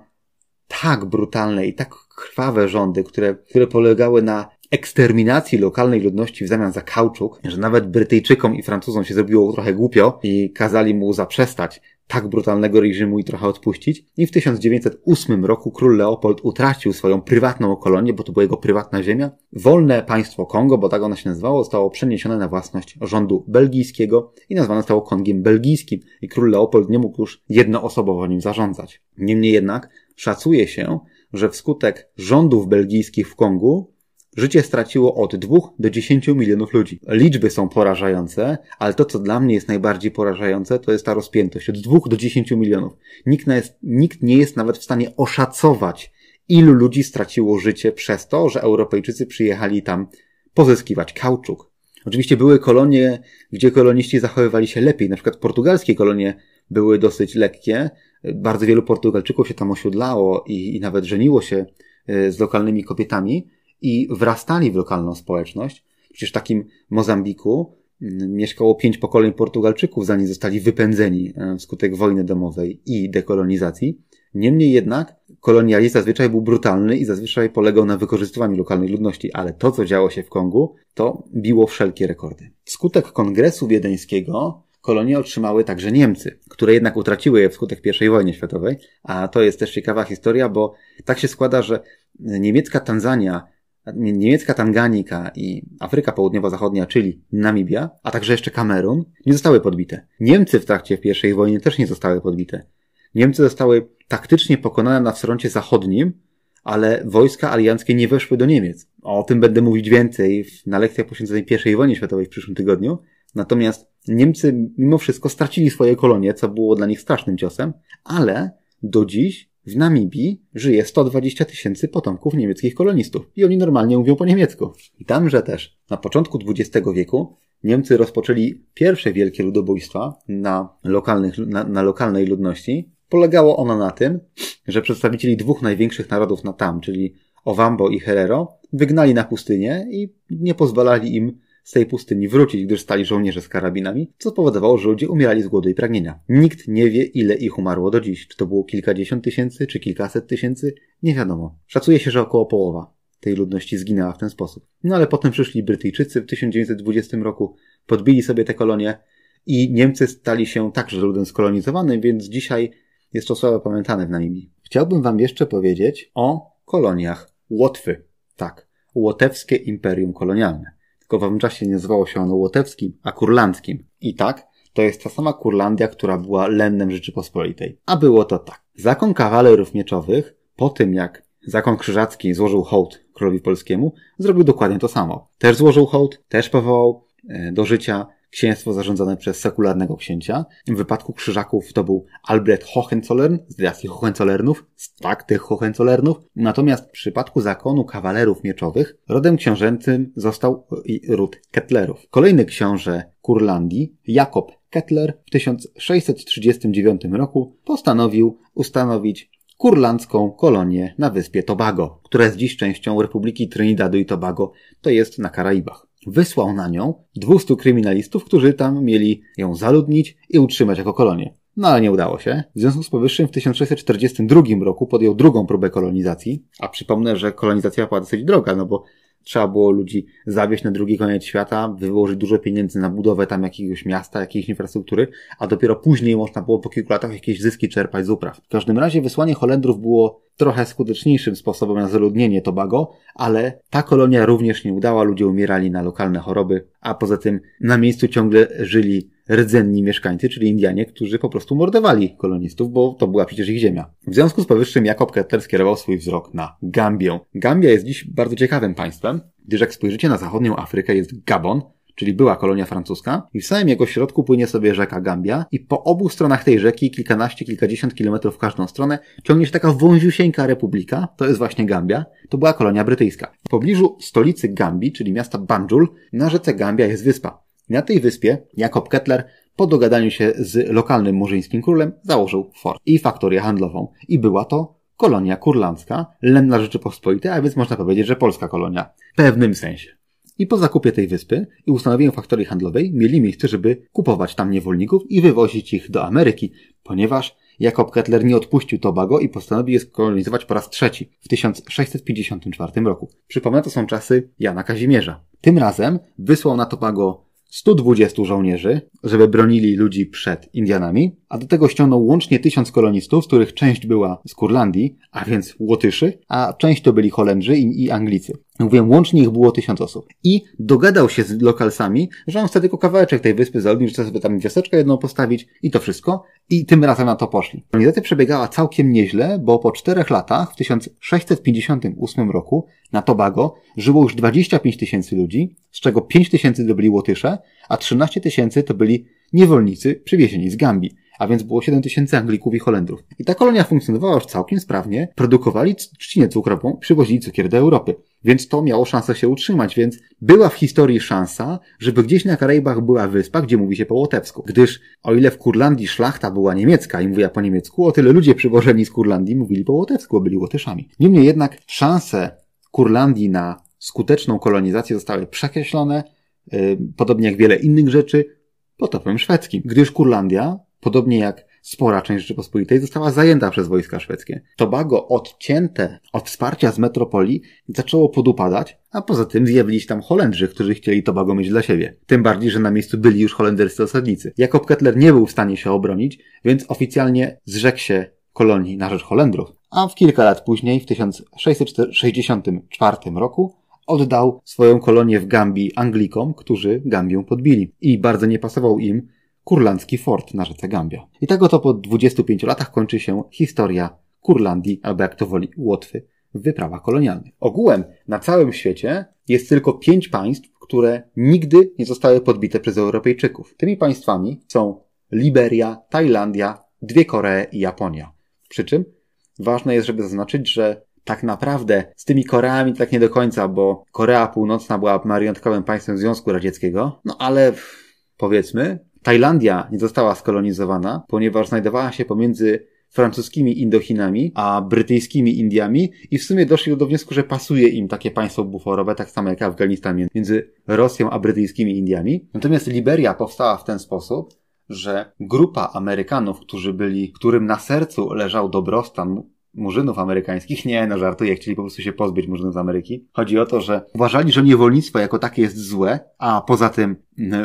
tak brutalne i tak krwawe rządy, które, które polegały na eksterminacji lokalnej ludności w zamian za kauczuk, że nawet Brytyjczykom i Francuzom się zrobiło trochę głupio i kazali mu zaprzestać tak brutalnego reżimu i trochę odpuścić. I w 1908 roku król Leopold utracił swoją prywatną kolonię, bo to była jego prywatna ziemia. Wolne państwo Kongo, bo tak ono się nazywało, zostało przeniesione na własność rządu belgijskiego i nazwane zostało Kongiem belgijskim. I król Leopold nie mógł już jednoosobowo nim zarządzać. Niemniej jednak szacuje się, że wskutek rządów belgijskich w Kongu Życie straciło od 2 do 10 milionów ludzi. Liczby są porażające, ale to, co dla mnie jest najbardziej porażające, to jest ta rozpiętość. Od 2 do 10 milionów. Nikt, jest, nikt nie jest nawet w stanie oszacować, ilu ludzi straciło życie przez to, że Europejczycy przyjechali tam pozyskiwać kauczuk. Oczywiście były kolonie, gdzie koloniści zachowywali się lepiej. Na przykład portugalskie kolonie były dosyć lekkie. Bardzo wielu Portugalczyków się tam osiedlało i, i nawet żeniło się e, z lokalnymi kobietami i wrastali w lokalną społeczność. Przecież w takim Mozambiku mm, mieszkało pięć pokoleń Portugalczyków, zanim zostali wypędzeni e, wskutek wojny domowej i dekolonizacji. Niemniej jednak kolonializm zazwyczaj był brutalny i zazwyczaj polegał na wykorzystywaniu lokalnej ludności, ale to, co działo się w Kongu, to biło wszelkie rekordy. Wskutek kongresu wiedeńskiego kolonie otrzymały także Niemcy, które jednak utraciły je wskutek I wojny światowej, a to jest też ciekawa historia, bo tak się składa, że niemiecka Tanzania niemiecka Tanganika i Afryka Południowo-Zachodnia, czyli Namibia, a także jeszcze Kamerun, nie zostały podbite. Niemcy w trakcie I wojny też nie zostały podbite. Niemcy zostały taktycznie pokonane na froncie zachodnim, ale wojska alianckie nie weszły do Niemiec. O tym będę mówić więcej na lekcjach poświęconej I wojnie światowej w przyszłym tygodniu. Natomiast Niemcy mimo wszystko stracili swoje kolonie, co było dla nich strasznym ciosem, ale do dziś w Namibii żyje 120 tysięcy potomków niemieckich kolonistów i oni normalnie mówią po niemiecku. I tamże też, na początku XX wieku, Niemcy rozpoczęli pierwsze wielkie ludobójstwa na, lokalnych, na, na lokalnej ludności. Polegało ono na tym, że przedstawicieli dwóch największych narodów na tam, czyli Ovambo i Herero, wygnali na pustynię i nie pozwalali im z tej pustyni wrócić, gdyż stali żołnierze z karabinami, co spowodowało, że ludzie umierali z głodu i pragnienia. Nikt nie wie, ile ich umarło do dziś. Czy to było kilkadziesiąt tysięcy, czy kilkaset tysięcy? Nie wiadomo. Szacuje się, że około połowa tej ludności zginęła w ten sposób. No ale potem przyszli Brytyjczycy w 1920 roku, podbili sobie te kolonie i Niemcy stali się także ludem skolonizowanym, więc dzisiaj jest to słowo pamiętane w Namibii. Chciałbym wam jeszcze powiedzieć o koloniach Łotwy. Tak, Łotewskie Imperium Kolonialne tylko w owym czasie nie nazywało się ono łotewskim, a kurlandzkim. I tak, to jest ta sama Kurlandia, która była lennem Rzeczypospolitej. A było to tak. Zakon kawalerów mieczowych, po tym jak zakon krzyżacki złożył hołd królowi polskiemu, zrobił dokładnie to samo. Też złożył hołd, też powołał e, do życia księstwo zarządzane przez sekularnego księcia. W wypadku krzyżaków to był Albrecht Hohenzollern z dynastii Hohenzollernów, z tak tych Hohenzollernów. Natomiast w przypadku zakonu kawalerów mieczowych rodem książęcym został ród Kettlerów. Kolejny książę Kurlandii, Jakob Kettler w 1639 roku postanowił ustanowić kurlandzką kolonię na wyspie Tobago, która jest dziś częścią Republiki Trinidadu i Tobago, to jest na Karaibach wysłał na nią 200 kryminalistów, którzy tam mieli ją zaludnić i utrzymać jako kolonię. No ale nie udało się. W związku z powyższym w 1642 roku podjął drugą próbę kolonizacji, a przypomnę, że kolonizacja była dosyć droga, no bo trzeba było ludzi zawieźć na drugi koniec świata, wyłożyć dużo pieniędzy na budowę tam jakiegoś miasta, jakiejś infrastruktury, a dopiero później można było po kilku latach jakieś zyski czerpać z upraw. W każdym razie wysłanie Holendrów było trochę skuteczniejszym sposobem na zaludnienie Tobago, ale ta kolonia również nie udała, ludzie umierali na lokalne choroby, a poza tym na miejscu ciągle żyli rdzenni mieszkańcy, czyli Indianie, którzy po prostu mordowali kolonistów, bo to była przecież ich ziemia. W związku z powyższym Jakob Kettler skierował swój wzrok na Gambię. Gambia jest dziś bardzo ciekawym państwem, gdyż jak spojrzycie na zachodnią Afrykę jest Gabon, czyli była kolonia francuska, i w samym jego środku płynie sobie rzeka Gambia i po obu stronach tej rzeki, kilkanaście, kilkadziesiąt kilometrów w każdą stronę, ciągnie się taka wąziusieńka republika, to jest właśnie Gambia, to była kolonia brytyjska. W pobliżu stolicy Gambii, czyli miasta Banjul, na rzece Gambia jest wyspa. Na tej wyspie Jakob Kettler po dogadaniu się z lokalnym murzyńskim królem założył fort i faktorię handlową. I była to kolonia kurlandzka, lenna Rzeczypospolitej, a więc można powiedzieć, że polska kolonia. W pewnym sensie. I po zakupie tej wyspy i ustanowieniu faktorii handlowej mieli miejsce, żeby kupować tam niewolników i wywozić ich do Ameryki, ponieważ Jakob Kettler nie odpuścił Tobago i postanowił je skolonizować po raz trzeci w 1654 roku. Przypomnę, to są czasy Jana Kazimierza. Tym razem wysłał na Tobago 120 żołnierzy, żeby bronili ludzi przed Indianami, a do tego ściągnął łącznie tysiąc kolonistów, z których część była z Kurlandii, a więc Łotyszy, a część to byli Holendrzy i, i Anglicy. Mówiłem, łącznie ich było tysiąc osób. I dogadał się z lokalsami, że on chce tylko kawałeczek tej wyspy zarobić, że chce sobie tam wioseczkę jedną postawić i to wszystko. I tym razem na to poszli. Kolonizacja przebiegała całkiem nieźle, bo po czterech latach, w 1658 roku, na Tobago żyło już 25 tysięcy ludzi, z czego 5 tysięcy to byli Łotysze, a 13 tysięcy to byli niewolnicy przywiezieni z Gambii a więc było 7 tysięcy Anglików i Holendrów. I ta kolonia funkcjonowała już całkiem sprawnie, produkowali trzcinę cukrową, przywozili cukier do Europy. Więc to miało szansę się utrzymać, więc była w historii szansa, żeby gdzieś na Karaibach była wyspa, gdzie mówi się po łotewsku. Gdyż o ile w Kurlandii szlachta była niemiecka i mówiła po niemiecku, o tyle ludzie przywożeni z Kurlandii mówili po łotewsku, bo byli Łotyszami. Niemniej jednak szanse Kurlandii na skuteczną kolonizację zostały przekreślone, yy, podobnie jak wiele innych rzeczy, potopem szwedzkim, gdyż Kurlandia podobnie jak spora część Rzeczypospolitej, została zajęta przez wojska szwedzkie. Tobago, odcięte od wsparcia z metropolii, zaczęło podupadać, a poza tym zjawili się tam Holendrzy, którzy chcieli Tobago mieć dla siebie. Tym bardziej, że na miejscu byli już holenderscy osadnicy. Jakob Kettler nie był w stanie się obronić, więc oficjalnie zrzekł się kolonii na rzecz Holendrów. A w kilka lat później, w 1664 roku, oddał swoją kolonię w Gambii Anglikom, którzy Gambię podbili. I bardzo nie pasował im kurlandzki fort na rzece Gambia. I tak oto po 25 latach kończy się historia Kurlandii, albo jak to woli Łotwy, w wyprawach kolonialnych. Ogółem na całym świecie jest tylko pięć państw, które nigdy nie zostały podbite przez Europejczyków. Tymi państwami są Liberia, Tajlandia, dwie Koree i Japonia. Przy czym ważne jest, żeby zaznaczyć, że tak naprawdę z tymi Koreami tak nie do końca, bo Korea Północna była marionetkowym państwem Związku Radzieckiego, no ale powiedzmy, Tajlandia nie została skolonizowana, ponieważ znajdowała się pomiędzy francuskimi Indochinami, a brytyjskimi Indiami i w sumie doszli do wniosku, że pasuje im takie państwo buforowe, tak samo jak Afganistan między Rosją a brytyjskimi Indiami. Natomiast Liberia powstała w ten sposób, że grupa Amerykanów, którzy byli, którym na sercu leżał dobrostan murzynów amerykańskich. Nie, no żartuję, chcieli po prostu się pozbyć murzynów z Ameryki. Chodzi o to, że uważali, że niewolnictwo jako takie jest złe, a poza tym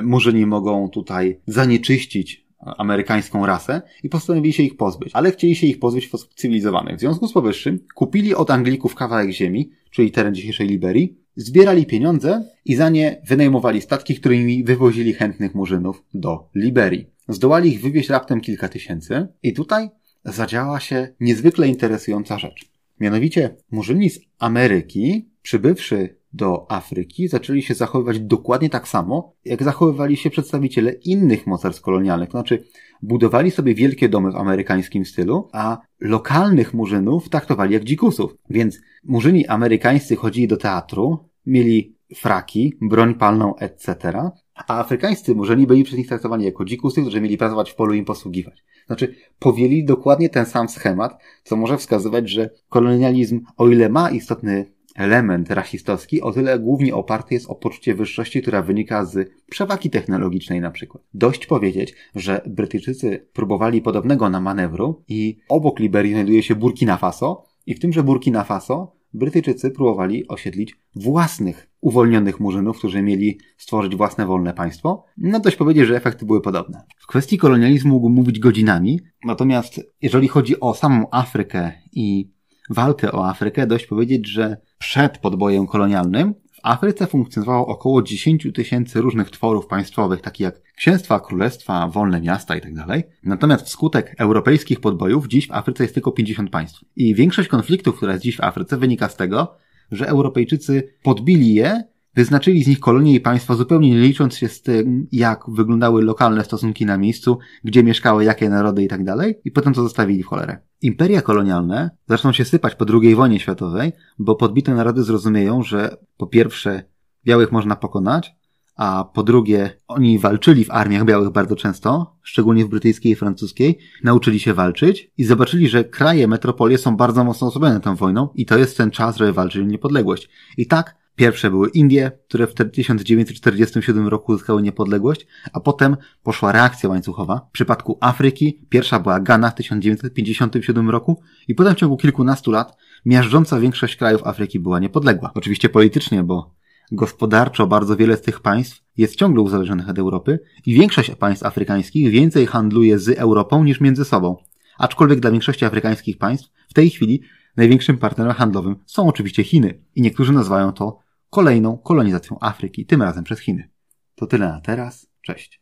murzyni mogą tutaj zanieczyścić amerykańską rasę i postanowili się ich pozbyć. Ale chcieli się ich pozbyć w sposób cywilizowany. W związku z powyższym kupili od Anglików kawałek ziemi, czyli teren dzisiejszej Liberii, zbierali pieniądze i za nie wynajmowali statki, którymi wywozili chętnych murzynów do Liberii. Zdołali ich wywieźć raptem kilka tysięcy i tutaj zadziała się niezwykle interesująca rzecz. Mianowicie murzyni z Ameryki, przybywszy do Afryki, zaczęli się zachowywać dokładnie tak samo, jak zachowywali się przedstawiciele innych mocarstw kolonialnych. Znaczy, budowali sobie wielkie domy w amerykańskim stylu, a lokalnych murzynów traktowali jak dzikusów. Więc murzyni amerykańscy chodzili do teatru, mieli fraki, broń palną, etc., a afrykańscy murzyni byli przez nich traktowani jako dzikusy, którzy mieli pracować w polu i im posługiwać. Znaczy, powieli dokładnie ten sam schemat, co może wskazywać, że kolonializm, o ile ma istotny element rasistowski, o tyle głównie oparty jest o poczucie wyższości, która wynika z przewagi technologicznej na przykład. Dość powiedzieć, że Brytyjczycy próbowali podobnego na manewru i obok Liberii znajduje się Burkina Faso i w tymże Burkina Faso Brytyjczycy próbowali osiedlić własnych uwolnionych murzynów, którzy mieli stworzyć własne wolne państwo. No dość powiedzieć, że efekty były podobne. W kwestii kolonializmu mógłbym mówić godzinami, natomiast jeżeli chodzi o samą Afrykę i walkę o Afrykę, dość powiedzieć, że przed podbojem kolonialnym Afryce funkcjonowało około 10 tysięcy różnych tworów państwowych, takich jak księstwa, królestwa, wolne miasta itd. Tak Natomiast wskutek europejskich podbojów dziś w Afryce jest tylko 50 państw. I większość konfliktów, która jest dziś w Afryce, wynika z tego, że Europejczycy podbili je Wyznaczyli z nich kolonie i państwa zupełnie nie licząc się z tym, jak wyglądały lokalne stosunki na miejscu, gdzie mieszkały jakie narody i tak dalej, i potem to zostawili w cholerę. Imperia kolonialne zaczną się sypać po II wojnie światowej, bo podbite narody zrozumieją, że po pierwsze białych można pokonać, a po drugie, oni walczyli w armiach białych bardzo często, szczególnie w brytyjskiej i francuskiej, nauczyli się walczyć i zobaczyli, że kraje, metropolie są bardzo mocno osłabione tą wojną i to jest ten czas, żeby walczyć o niepodległość. I tak, pierwsze były Indie, które w 1947 roku uzyskały niepodległość, a potem poszła reakcja łańcuchowa. W przypadku Afryki pierwsza była Ghana w 1957 roku i potem w ciągu kilkunastu lat miażdżąca większość krajów Afryki była niepodległa. Oczywiście politycznie, bo Gospodarczo bardzo wiele z tych państw jest ciągle uzależnionych od Europy i większość państw afrykańskich więcej handluje z Europą niż między sobą. Aczkolwiek dla większości afrykańskich państw w tej chwili największym partnerem handlowym są oczywiście Chiny i niektórzy nazywają to kolejną kolonizacją Afryki, tym razem przez Chiny. To tyle na teraz. Cześć.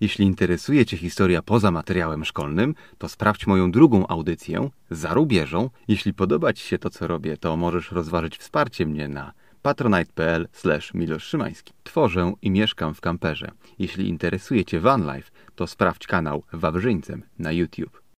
Jeśli interesuje Cię historia poza materiałem szkolnym, to sprawdź moją drugą audycję za rubieżą. Jeśli podoba Ci się to, co robię, to możesz rozważyć wsparcie mnie na patronite.pl Milosz Szymański. Tworzę i mieszkam w kamperze. Jeśli interesuje Cię vanlife, to sprawdź kanał Wawrzyńcem na YouTube.